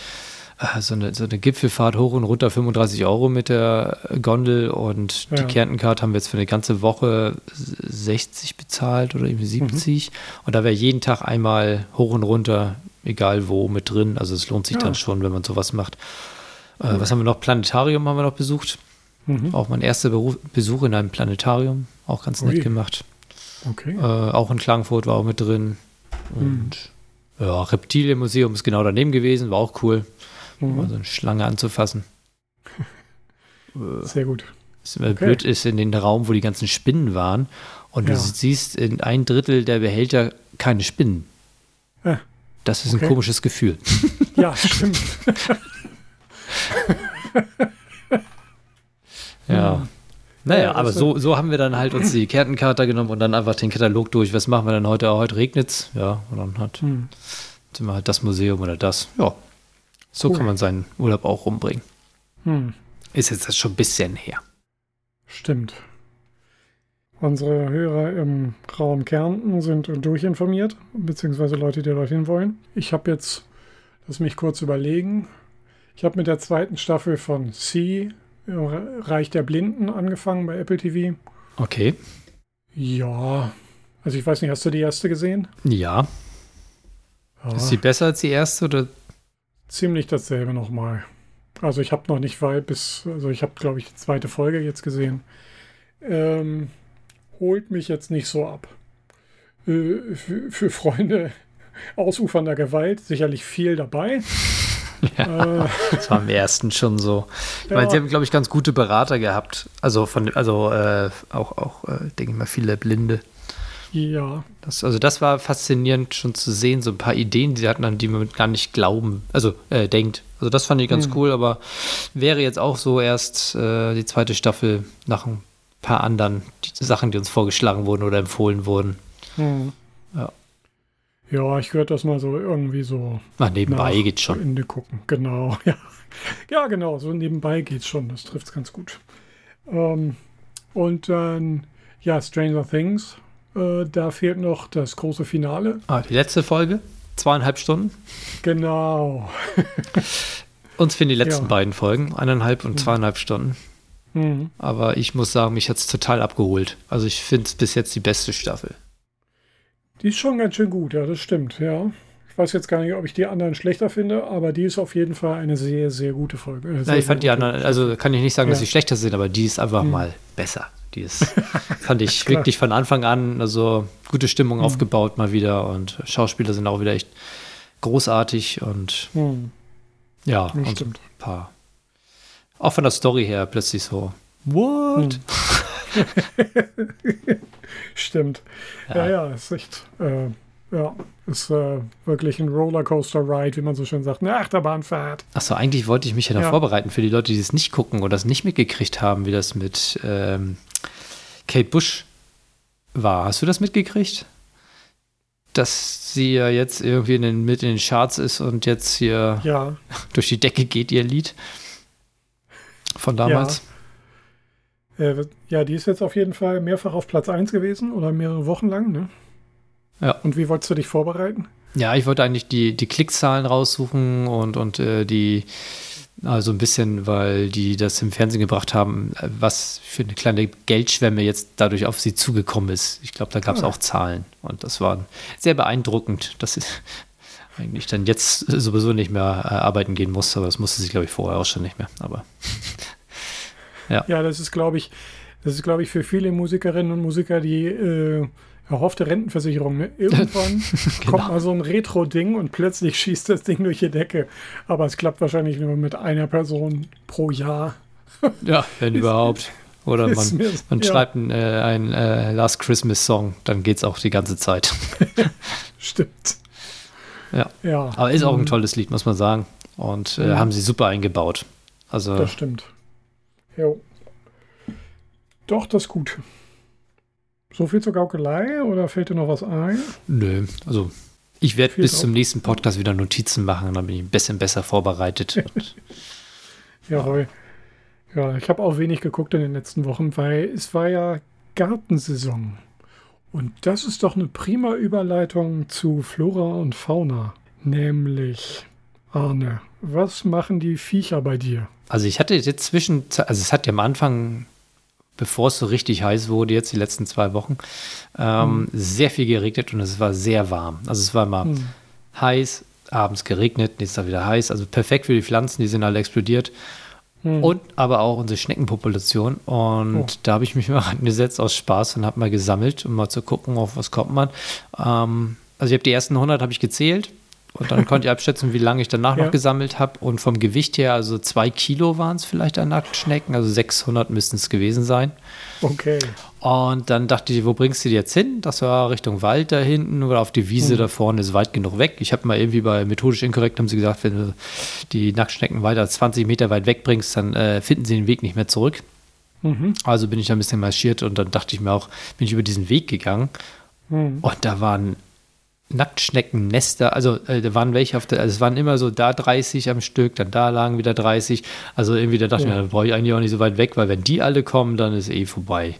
so eine, so eine Gipfelfahrt hoch und runter 35 Euro mit der Gondel und ja. die Kärntencard haben wir jetzt für eine ganze Woche 60 bezahlt oder irgendwie 70 mhm. und da wäre jeden Tag einmal hoch und runter, egal wo, mit drin. Also es lohnt sich ja. dann schon, wenn man sowas macht. Äh, was haben wir noch? Planetarium haben wir noch besucht. Mhm. Auch mein erster Beruf, Besuch in einem Planetarium. Auch ganz nett Ui. gemacht. Okay. Äh, auch in Klagenfurt war auch mit drin. Und mhm. ja, Reptilienmuseum ist genau daneben gewesen, war auch cool. Mhm. Mal so eine Schlange anzufassen. Sehr gut. Was okay. blöd ist in den Raum, wo die ganzen Spinnen waren. Und ja. du siehst in ein Drittel der Behälter keine Spinnen. Ah. Das ist okay. ein komisches Gefühl. Ja, stimmt. ja. Naja, ja, aber so, so haben wir dann halt uns die Kärntenkarte genommen und dann einfach den Katalog durch. Was machen wir denn heute? Heute regnet es. Ja, und dann hat, hm. sind wir halt das Museum oder das. Ja, so cool. kann man seinen Urlaub auch rumbringen. Hm. Ist jetzt das schon ein bisschen her. Stimmt. Unsere Hörer im Raum Kärnten sind durchinformiert, beziehungsweise Leute, die dorthin wollen. Ich habe jetzt, lass mich kurz überlegen, ich habe mit der zweiten Staffel von C, Reich der Blinden, angefangen bei Apple TV. Okay. Ja, also ich weiß nicht, hast du die erste gesehen? Ja. ja. Ist sie besser als die erste oder? Ziemlich dasselbe nochmal. Also ich habe noch nicht weit bis, also ich habe glaube ich die zweite Folge jetzt gesehen. Ähm, holt mich jetzt nicht so ab. Äh, für, für Freunde ausufernder Gewalt sicherlich viel dabei. Ja, äh, das war im ersten schon so. Ich ja. meine, sie haben, glaube ich, ganz gute Berater gehabt. Also von, also äh, auch, auch äh, denke ich mal, viele Blinde. Ja. Das, also das war faszinierend schon zu sehen, so ein paar Ideen, die sie hatten, an die man gar nicht glauben, also äh, denkt. Also das fand ich ganz mhm. cool, aber wäre jetzt auch so erst äh, die zweite Staffel nach ein paar anderen die Sachen, die uns vorgeschlagen wurden oder empfohlen wurden. Mhm. Ja. Ja, ich würde das mal so irgendwie so. Ach, nebenbei geht schon. Ende gucken, genau. Ja. ja, genau, so nebenbei geht's schon. Das trifft es ganz gut. Ähm, und dann, ja, Stranger Things. Äh, da fehlt noch das große Finale. Ah, die letzte Folge? Zweieinhalb Stunden? Genau. Uns fehlen die letzten ja. beiden Folgen, eineinhalb und mhm. zweieinhalb Stunden. Mhm. Aber ich muss sagen, mich hat es total abgeholt. Also ich finde es bis jetzt die beste Staffel. Die ist schon ganz schön gut, ja, das stimmt, ja. Ich weiß jetzt gar nicht, ob ich die anderen schlechter finde, aber die ist auf jeden Fall eine sehr, sehr gute Folge. Äh, sehr, ja, ich fand die anderen, also kann ich nicht sagen, ja. dass sie schlechter sind, aber die ist einfach mhm. mal besser. Die ist, fand ich wirklich von Anfang an, also gute Stimmung mhm. aufgebaut mal wieder und Schauspieler sind auch wieder echt großartig und mhm. ja, und stimmt. ein paar. Auch von der Story her plötzlich so, what? Mhm. Stimmt. Ja. ja, ja, ist echt, äh, ja, ist äh, wirklich ein Rollercoaster-Ride, wie man so schön sagt, eine Achterbahnfahrt. Achso, eigentlich wollte ich mich ja noch ja. vorbereiten für die Leute, die es nicht gucken oder es nicht mitgekriegt haben, wie das mit ähm, Kate Bush war. Hast du das mitgekriegt? Dass sie ja jetzt irgendwie in den, mit in den Charts ist und jetzt hier ja. durch die Decke geht, ihr Lied von damals. Ja. Äh, ja, die ist jetzt auf jeden Fall mehrfach auf Platz 1 gewesen oder mehrere Wochen lang. Ne? Ja. Und wie wolltest du dich vorbereiten? Ja, ich wollte eigentlich die, die Klickzahlen raussuchen und, und äh, die, also ein bisschen, weil die das im Fernsehen gebracht haben, was für eine kleine Geldschwemme jetzt dadurch auf sie zugekommen ist. Ich glaube, da gab es ah. auch Zahlen und das war sehr beeindruckend, dass sie eigentlich dann jetzt sowieso nicht mehr äh, arbeiten gehen musste, aber das musste sie, glaube ich, vorher auch schon nicht mehr. Aber ja. ja, das ist, glaube ich, das ist, glaube ich, für viele Musikerinnen und Musiker, die äh, erhoffte Rentenversicherung. Ne? Irgendwann genau. kommt mal so ein Retro-Ding und plötzlich schießt das Ding durch die Decke. Aber es klappt wahrscheinlich nur mit einer Person pro Jahr. Ja, wenn überhaupt. Oder man, mir, man ja. schreibt einen äh, ein, äh, Last Christmas Song, dann geht es auch die ganze Zeit. Stimmt. Ja. ja. Aber ist auch ein mhm. tolles Lied, muss man sagen. Und äh, ja. haben sie super eingebaut. Also, das stimmt. Jo. Doch, das ist gut. So viel zur Gaukelei oder fällt dir noch was ein? Nö, also ich werde bis zum nächsten Podcast wieder Notizen machen, dann bin ich ein bisschen besser vorbereitet. Jawohl. Ja, ich habe auch wenig geguckt in den letzten Wochen, weil es war ja Gartensaison. Und das ist doch eine prima Überleitung zu Flora und Fauna. Nämlich, Arne, was machen die Viecher bei dir? Also ich hatte jetzt zwischen, also es hat ja am Anfang, bevor es so richtig heiß wurde, jetzt die letzten zwei Wochen, ähm, hm. sehr viel geregnet und es war sehr warm. Also es war immer hm. heiß, abends geregnet, nächstes Tag wieder heiß. Also perfekt für die Pflanzen, die sind alle explodiert. Hm. Und aber auch unsere Schneckenpopulation. Und oh. da habe ich mich mal angesetzt aus Spaß und habe mal gesammelt, um mal zu gucken, auf was kommt man. Ähm, also ich habe die ersten 100 habe ich gezählt. Und dann konnte ich abschätzen, wie lange ich danach ja. noch gesammelt habe. Und vom Gewicht her, also zwei Kilo waren es vielleicht an Nacktschnecken, also 600 müssten es gewesen sein. Okay. Und dann dachte ich, wo bringst du die jetzt hin? Das war Richtung Wald da hinten oder auf die Wiese hm. da vorne ist weit genug weg. Ich habe mal irgendwie bei methodisch inkorrekt haben sie gesagt, wenn du die Nacktschnecken weiter als 20 Meter weit wegbringst, dann äh, finden sie den Weg nicht mehr zurück. Mhm. Also bin ich da ein bisschen marschiert und dann dachte ich mir auch, bin ich über diesen Weg gegangen. Mhm. Und da waren Nacktschneckennester, also äh, da waren welche auf der, also es waren immer so da 30 am Stück, dann da lagen wieder 30. Also irgendwie, da dachte ja. ich mir, da brauche ich eigentlich auch nicht so weit weg, weil wenn die alle kommen, dann ist eh vorbei.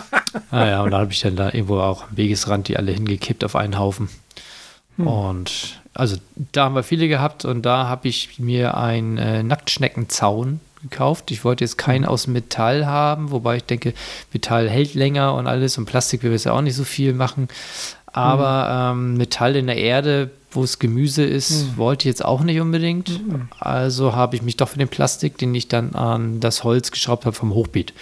naja, und dann habe ich dann da irgendwo auch am Wegesrand die alle hingekippt auf einen Haufen. Hm. Und also da haben wir viele gehabt und da habe ich mir einen äh, Nacktschneckenzaun gekauft. Ich wollte jetzt keinen hm. aus Metall haben, wobei ich denke, Metall hält länger und alles und Plastik will es ja auch nicht so viel machen. Aber mhm. ähm, Metall in der Erde, wo es Gemüse ist, mhm. wollte ich jetzt auch nicht unbedingt. Mhm. Also habe ich mich doch für den Plastik, den ich dann an das Holz geschraubt habe vom Hochbeet.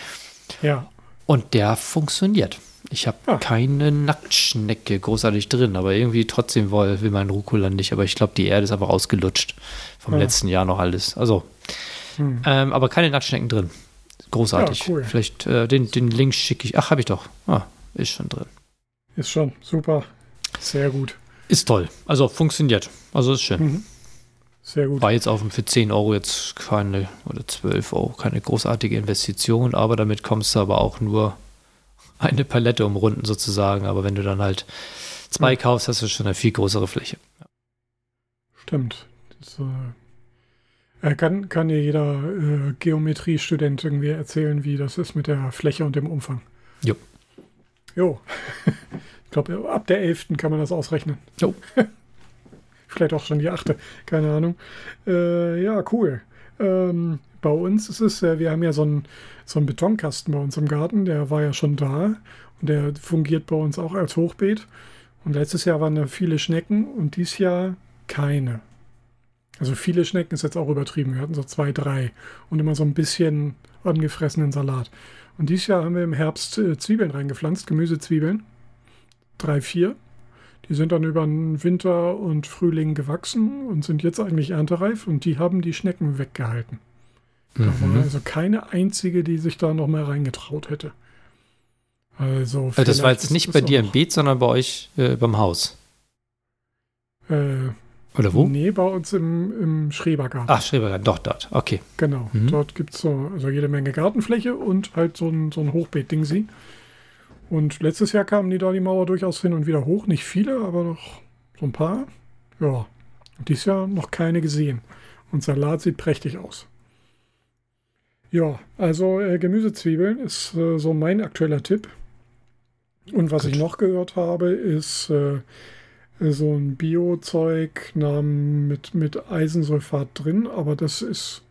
Ja. Und der funktioniert. Ich habe ja. keine Nacktschnecke großartig drin, aber irgendwie trotzdem will, will mein Rucola nicht. Aber ich glaube, die Erde ist einfach ausgelutscht. Vom ja. letzten Jahr noch alles. Also, hm. ähm, aber keine Nacktschnecken drin. Großartig. Ja, cool. Vielleicht äh, den, den Link schicke ich. Ach, habe ich doch. Ah, ist schon drin. Ist schon super. Sehr gut. Ist toll. Also funktioniert. Also ist schön. Mhm. Sehr gut. War jetzt auch für 10 Euro jetzt keine, oder 12 Euro, keine großartige Investition, aber damit kommst du aber auch nur eine Palette umrunden sozusagen. Aber wenn du dann halt zwei ja. kaufst, hast du schon eine viel größere Fläche. Ja. Stimmt. Das, äh, kann, kann dir jeder äh, Geometriestudent irgendwie erzählen, wie das ist mit der Fläche und dem Umfang. Jo. Jo. Ich glaube, ab der 11. kann man das ausrechnen. Jo. Vielleicht auch schon die 8. Keine Ahnung. Äh, ja, cool. Ähm, bei uns ist es, äh, wir haben ja so einen, so einen Betonkasten bei uns im Garten, der war ja schon da und der fungiert bei uns auch als Hochbeet. Und letztes Jahr waren da viele Schnecken und dieses Jahr keine. Also viele Schnecken ist jetzt auch übertrieben. Wir hatten so zwei, drei und immer so ein bisschen angefressenen Salat. Und dieses Jahr haben wir im Herbst äh, Zwiebeln reingepflanzt, Gemüsezwiebeln. Drei, vier. Die sind dann über den Winter und Frühling gewachsen und sind jetzt eigentlich erntereif und die haben die Schnecken weggehalten. Mhm. Also keine einzige, die sich da noch mal reingetraut hätte. Also, also das war jetzt nicht bei dir im Beet, sondern bei euch äh, beim Haus. Äh, oder wo? Nee, bei uns im, im Schrebergarten. Ach, Schrebergarten, doch dort, okay. Genau, mhm. dort gibt es so also jede Menge Gartenfläche und halt so ein, so ein Hochbeet-Ding sie. Und letztes Jahr kamen die da die Mauer durchaus hin und wieder hoch. Nicht viele, aber noch so ein paar. Ja, dieses Jahr noch keine gesehen. Und Salat sieht prächtig aus. Ja, also äh, Gemüsezwiebeln ist äh, so mein aktueller Tipp. Und was Gut. ich noch gehört habe, ist äh, so ein Bio-Zeug mit, mit Eisensulfat drin, aber das ist,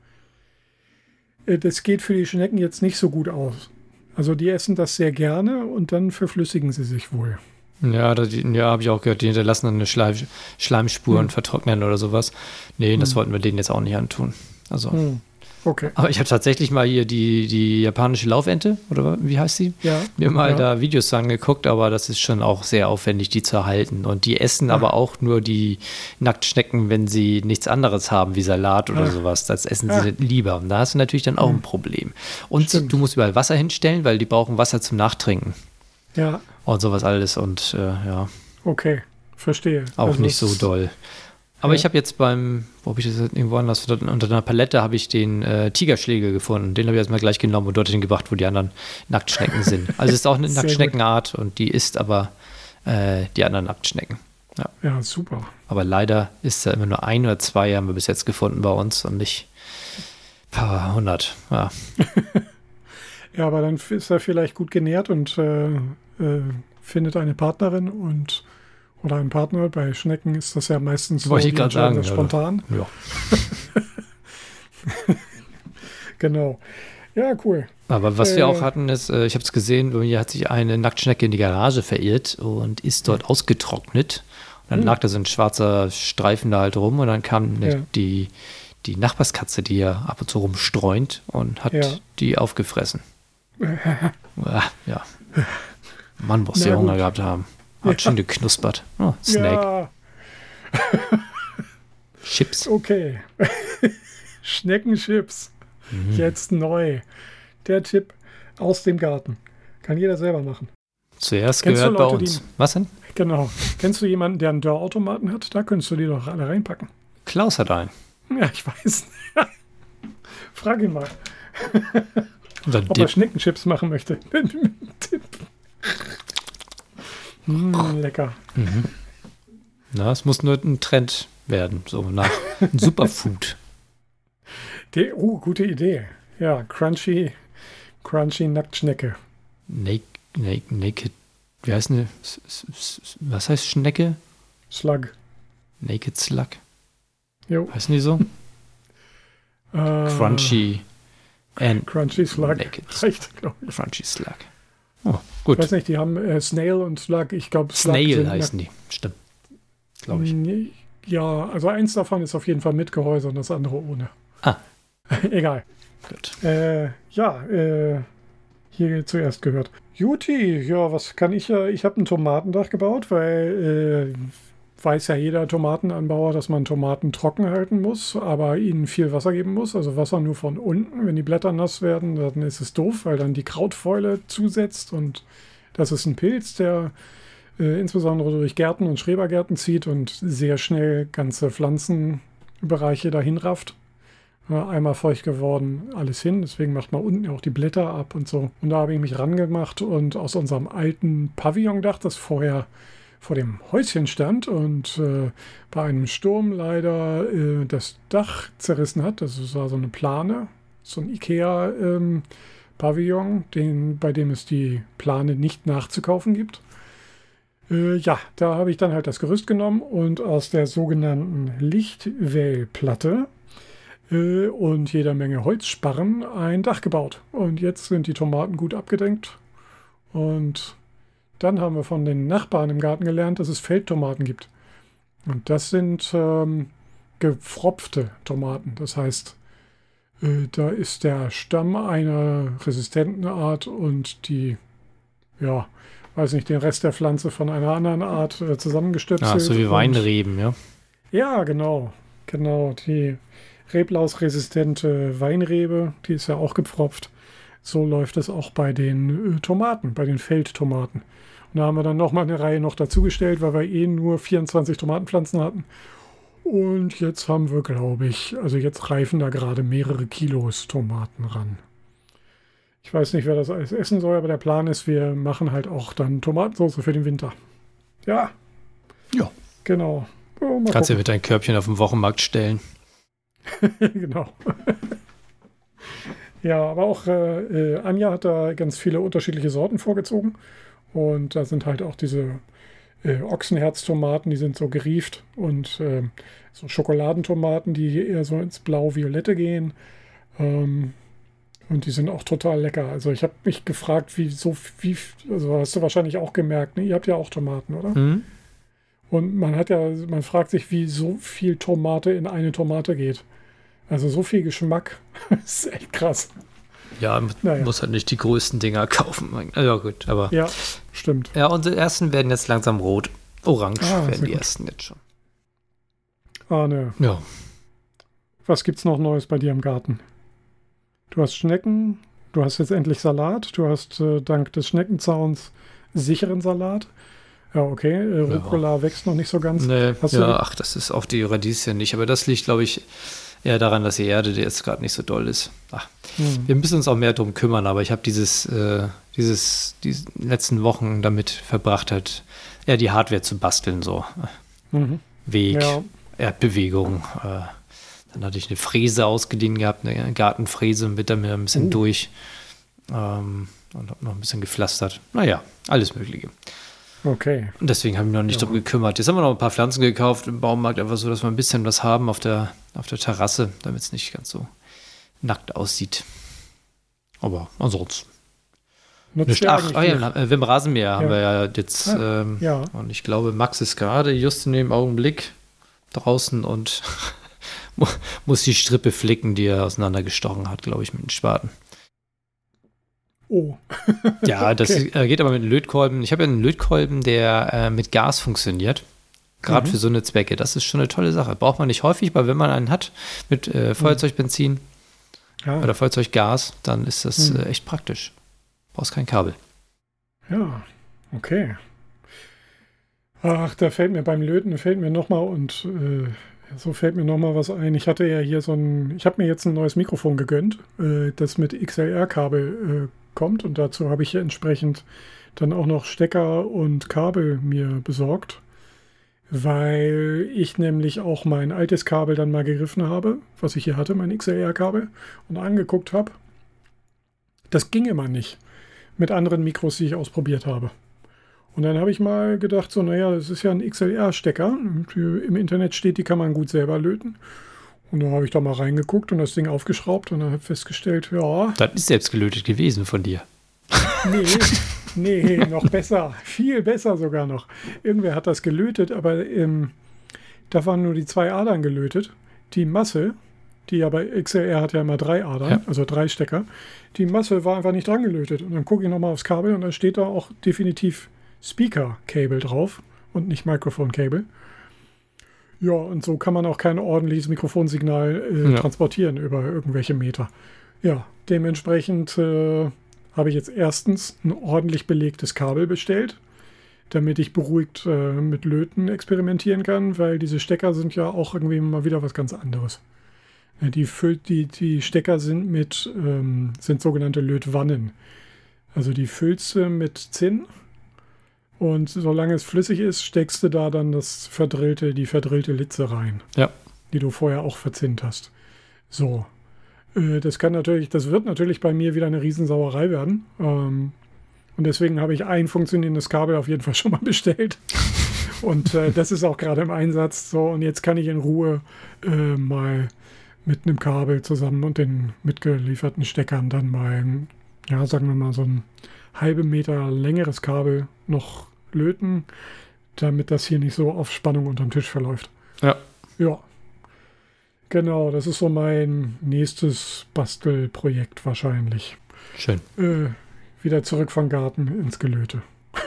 äh, das geht für die Schnecken jetzt nicht so gut aus. Also die essen das sehr gerne und dann verflüssigen sie sich wohl. Ja, das, ja, habe ich auch gehört. Die hinterlassen dann eine Schleim, Schleimspur hm. und vertrocknen oder sowas. Nee, das hm. wollten wir denen jetzt auch nicht antun. Also, hm. Okay. Aber ich habe tatsächlich mal hier die, die japanische Laufente, oder wie heißt sie? Ja. Mir mal ja. da Videos angeguckt, aber das ist schon auch sehr aufwendig, die zu erhalten. Und die essen Ah. aber auch nur die Nacktschnecken, wenn sie nichts anderes haben, wie Salat oder Ah. sowas. Das essen sie lieber. Und da hast du natürlich dann auch ein Problem. Und Stimmt. du musst überall Wasser hinstellen, weil die brauchen Wasser zum Nachtrinken. Ja, Und sowas alles. Und äh, ja, okay. Verstehe. auch Also nicht so doll. Aber Ja. ich habe jetzt beim, wo habe ich das jetzt irgendwo anders, unter einer Palette habe ich den äh, Tigerschlägel gefunden. Den habe ich erstmal gleich genommen und dorthin gebracht, wo die anderen Nacktschnecken sind. Also es ist auch eine. Nacktschneckenart und die isst aber äh, die anderen Nacktschnecken. Ja, super. Aber leider ist da immer nur ein oder zwei haben wir bis jetzt gefunden bei uns und nicht ein paar hundert. Ja. Ja, aber dann ist er vielleicht gut genährt und äh, äh, findet eine Partnerin und oder einen Partner. Bei Schnecken ist das ja meistens Wollte ich die sagen, ja. spontan. ja. Genau. Ja, cool. Aber was Äh. wir auch hatten, ist, äh, ich habe es gesehen, bei mir hat sich eine Nacktschnecke in die Garage verirrt und ist dort ausgetrocknet. Und dann Hm. lag da so ein schwarzer Streifen da halt rum und dann kam Ja. die, die Nachbarskatze, die ja ab und zu rumstreunt und hat Ja. die aufgefressen. Ja. Mann, muss der Hunger gehabt haben. Hat schon geknuspert. Oh, Snake. Ja, Chips. okay. Schneckenchips. Mhm. Jetzt neu. Der Tipp aus dem Garten. Kann jeder selber machen. Zuerst Kennst gehört bei Leute, uns. die- Was denn? Genau. Kennst du jemanden, der einen Dörrautomaten hat? Da könntest du die doch alle reinpacken. Klaus hat einen. Ja, ich weiß. Frag ihn mal, ob er Dip. Schneckenchips machen möchte. Tipp. Mm, lecker. Na, es muss nur ein Trend werden. So nach ein Superfood. Die, oh, gute Idee. Ja, crunchy, crunchy Nacktschnecke. Naked, naked, naked. Wie heißt eine? Was heißt Schnecke? Slug. Naked Slug. Jo. Heißen die so? Äh, Crunchy and Crunchy Slug. Naked. Reicht, glaube ich. Crunchy Slug. Oh, Ich gut. weiß nicht, die haben äh, Snail und Slug. Ich glaube, Slug Snail sind heißen die. Stimmt. Glaube ich. Ja, also eins davon ist auf jeden Fall mit Gehäuse und das andere ohne. Ah. Egal. Gut. Äh, ja, äh, hier zuerst gehört. Juti, ja, was kann ich ja? Ich habe ein Tomatendach gebaut, weil äh, weiß ja jeder Tomatenanbauer, dass man Tomaten trocken halten muss, aber ihnen viel Wasser geben muss. Also Wasser nur von unten. Wenn die Blätter nass werden, dann ist es doof, weil dann die Krautfäule zusetzt und das ist ein Pilz, der äh, insbesondere durch Gärten und Schrebergärten zieht und sehr schnell ganze Pflanzenbereiche dahin rafft. Einmal feucht geworden, alles hin. Deswegen macht man unten auch die Blätter ab und so. Und da habe ich mich rangemacht und aus unserem alten Pavillondach, das vorher vor dem Häuschen stand und äh, bei einem Sturm leider äh, das Dach zerrissen hat. Das war so eine Plane, so ein Ikea-Pavillon, den, bei dem es die Plane nicht nachzukaufen gibt. Äh, ja, da habe ich dann halt das Gerüst genommen und aus der sogenannten Lichtwellplatte äh, und jeder Menge Holzsparren ein Dach gebaut. Und jetzt sind die Tomaten gut abgedenkt. Und dann haben wir von den Nachbarn im Garten gelernt, dass es Feldtomaten gibt. Und das sind ähm, gefropfte Tomaten. Das heißt, äh, da ist der Stamm einer resistenten Art und die, ja, weiß nicht, den Rest der Pflanze von einer anderen Art äh, zusammengestöpselt. Ah, so wie Weinreben, ja. ja, genau. Genau. Die Reblausresistente Weinrebe, die ist ja auch gepfropft. So läuft es auch bei den äh, Tomaten, bei den Feldtomaten. Da haben wir dann nochmal eine Reihe noch dazugestellt, weil wir eh nur 24 Tomatenpflanzen hatten. Und jetzt haben wir, glaube ich, also jetzt reifen da gerade mehrere Kilos Tomaten ran. Ich weiß nicht, wer das alles essen soll, aber der Plan ist, wir machen halt auch dann Tomatensauce für den Winter. Ja. Ja. Genau. Oh, Kannst du gucken. mit dein Körbchen auf den Wochenmarkt stellen. genau. ja, aber auch äh, äh, Anja hat da ganz viele unterschiedliche Sorten vorgezogen. Und da sind halt auch diese äh, Ochsenherztomaten, die sind so gerieft. Und äh, so Schokoladentomaten, die eher so ins Blau-Violette gehen. Ähm, und die sind auch total lecker. Also ich habe mich gefragt, wie so wie, also hast du wahrscheinlich auch gemerkt, ne? ihr habt ja auch Tomaten, oder? Mhm. Und man hat ja, man fragt sich, wie so viel Tomate in eine Tomate geht. Also so viel Geschmack. das ist echt krass. Ja, man naja. muss halt nicht die größten Dinger kaufen. Ja, gut, aber. Ja, stimmt. Ja, unsere ersten werden jetzt langsam rot. Orange ah, werden die gut. ersten jetzt schon. Ah, ne. Ja. Was gibt's noch Neues bei dir im Garten? Du hast Schnecken, du hast jetzt endlich Salat, du hast äh, dank des Schneckenzauns sicheren Salat. Ja, okay. Äh, Rucola ja. wächst noch nicht so ganz. Nee, ja, ach, das ist auf die Radieschen nicht. Aber das liegt, glaube ich, eher daran, dass die Erde jetzt gerade nicht so doll ist. Ach, hm. Wir müssen uns auch mehr darum kümmern, aber ich habe dieses, äh, dieses, diese letzten Wochen damit verbracht, halt eher die Hardware zu basteln, so. Mhm. Weg, ja. Erdbewegung. Äh, dann hatte ich eine Fräse ausgeliehen gehabt, eine Gartenfräse und bin damit ein bisschen uh. durch. Ähm, und habe noch ein bisschen gepflastert. Naja, alles Mögliche. Okay. Und deswegen haben wir noch nicht ja. darum gekümmert. Jetzt haben wir noch ein paar Pflanzen gekauft im Baumarkt, einfach so, dass wir ein bisschen was haben auf der, auf der Terrasse, damit es nicht ganz so nackt aussieht. Aber ansonsten. Nicht. Ach, ah, ja, äh, Wim Rasenmäher ja. haben wir ja jetzt. Ah, ähm, ja. Und ich glaube, Max ist gerade just in dem Augenblick draußen und muss die Strippe flicken, die er auseinandergestochen hat, glaube ich, mit den Spaten. Oh. ja, das okay. geht aber mit Lötkolben. Ich habe ja einen Lötkolben, der äh, mit Gas funktioniert. Gerade mhm. für so eine Zwecke. Das ist schon eine tolle Sache. Braucht man nicht häufig, weil wenn man einen hat mit äh, mhm. Feuerzeugbenzin ja. oder Feuerzeuggas, dann ist das mhm. äh, echt praktisch. Brauchst kein Kabel. Ja, okay. Ach, da fällt mir beim Löten, fällt mir nochmal und äh, so fällt mir nochmal was ein. Ich hatte ja hier so ein, ich habe mir jetzt ein neues Mikrofon gegönnt, äh, das mit XLR-Kabel äh, kommt und dazu habe ich entsprechend dann auch noch Stecker und Kabel mir besorgt, weil ich nämlich auch mein altes Kabel dann mal gegriffen habe, was ich hier hatte, mein XLR-Kabel, und angeguckt habe. Das ging immer nicht mit anderen Mikros, die ich ausprobiert habe. Und dann habe ich mal gedacht, so, naja, das ist ja ein XLR-Stecker. Im Internet steht, die kann man gut selber löten. Und da habe ich da mal reingeguckt und das Ding aufgeschraubt und dann habe festgestellt, ja. Das ist selbst gelötet gewesen von dir. Nee, nee, noch besser. Viel besser sogar noch. Irgendwer hat das gelötet, aber ähm, da waren nur die zwei Adern gelötet. Die Masse, die ja bei XLR hat ja immer drei Adern, ja. also drei Stecker. Die Masse war einfach nicht dran gelötet. Und dann gucke ich nochmal aufs Kabel und da steht da auch definitiv Speaker-Cable drauf und nicht Mikrofon-Cable. Ja, und so kann man auch kein ordentliches Mikrofonsignal äh, ja. transportieren über irgendwelche Meter. Ja, dementsprechend äh, habe ich jetzt erstens ein ordentlich belegtes Kabel bestellt, damit ich beruhigt äh, mit Löten experimentieren kann, weil diese Stecker sind ja auch irgendwie mal wieder was ganz anderes. Die, die, die Stecker sind mit ähm, sind sogenannte Lötwannen. Also die füllst du mit Zinn und solange es flüssig ist, steckst du da dann das verdrillte, die verdrillte Litze rein. Ja. Die du vorher auch verzinnt hast. So. Äh, das kann natürlich, das wird natürlich bei mir wieder eine Riesensauerei werden. Ähm, und deswegen habe ich ein funktionierendes Kabel auf jeden Fall schon mal bestellt. Und äh, das ist auch gerade im Einsatz. So, und jetzt kann ich in Ruhe äh, mal mit einem Kabel zusammen und den mitgelieferten Steckern dann mal, ja, sagen wir mal, so ein halbe Meter längeres Kabel noch löten, damit das hier nicht so auf Spannung unterm Tisch verläuft. Ja. Ja. Genau, das ist so mein nächstes Bastelprojekt wahrscheinlich. Schön. Äh, wieder zurück vom Garten ins Gelöte.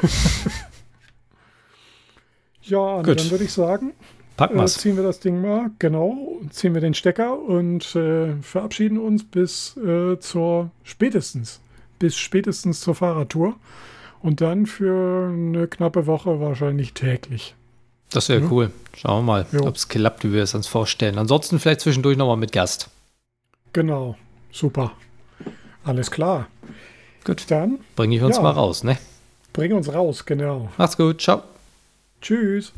ja, Gut. dann würde ich sagen, Packen äh, ziehen wir das Ding mal, genau, ziehen wir den Stecker und äh, verabschieden uns bis äh, zur spätestens, bis spätestens zur Fahrradtour. Und dann für eine knappe Woche wahrscheinlich täglich. Das wäre ja. cool. Schauen wir mal, ob es klappt, wie wir es uns vorstellen. Ansonsten vielleicht zwischendurch nochmal mit Gast. Genau. Super. Alles klar. Gut. Dann bringe ich uns ja, mal raus, ne? Bring uns raus, genau. Macht's gut. Ciao. Tschüss.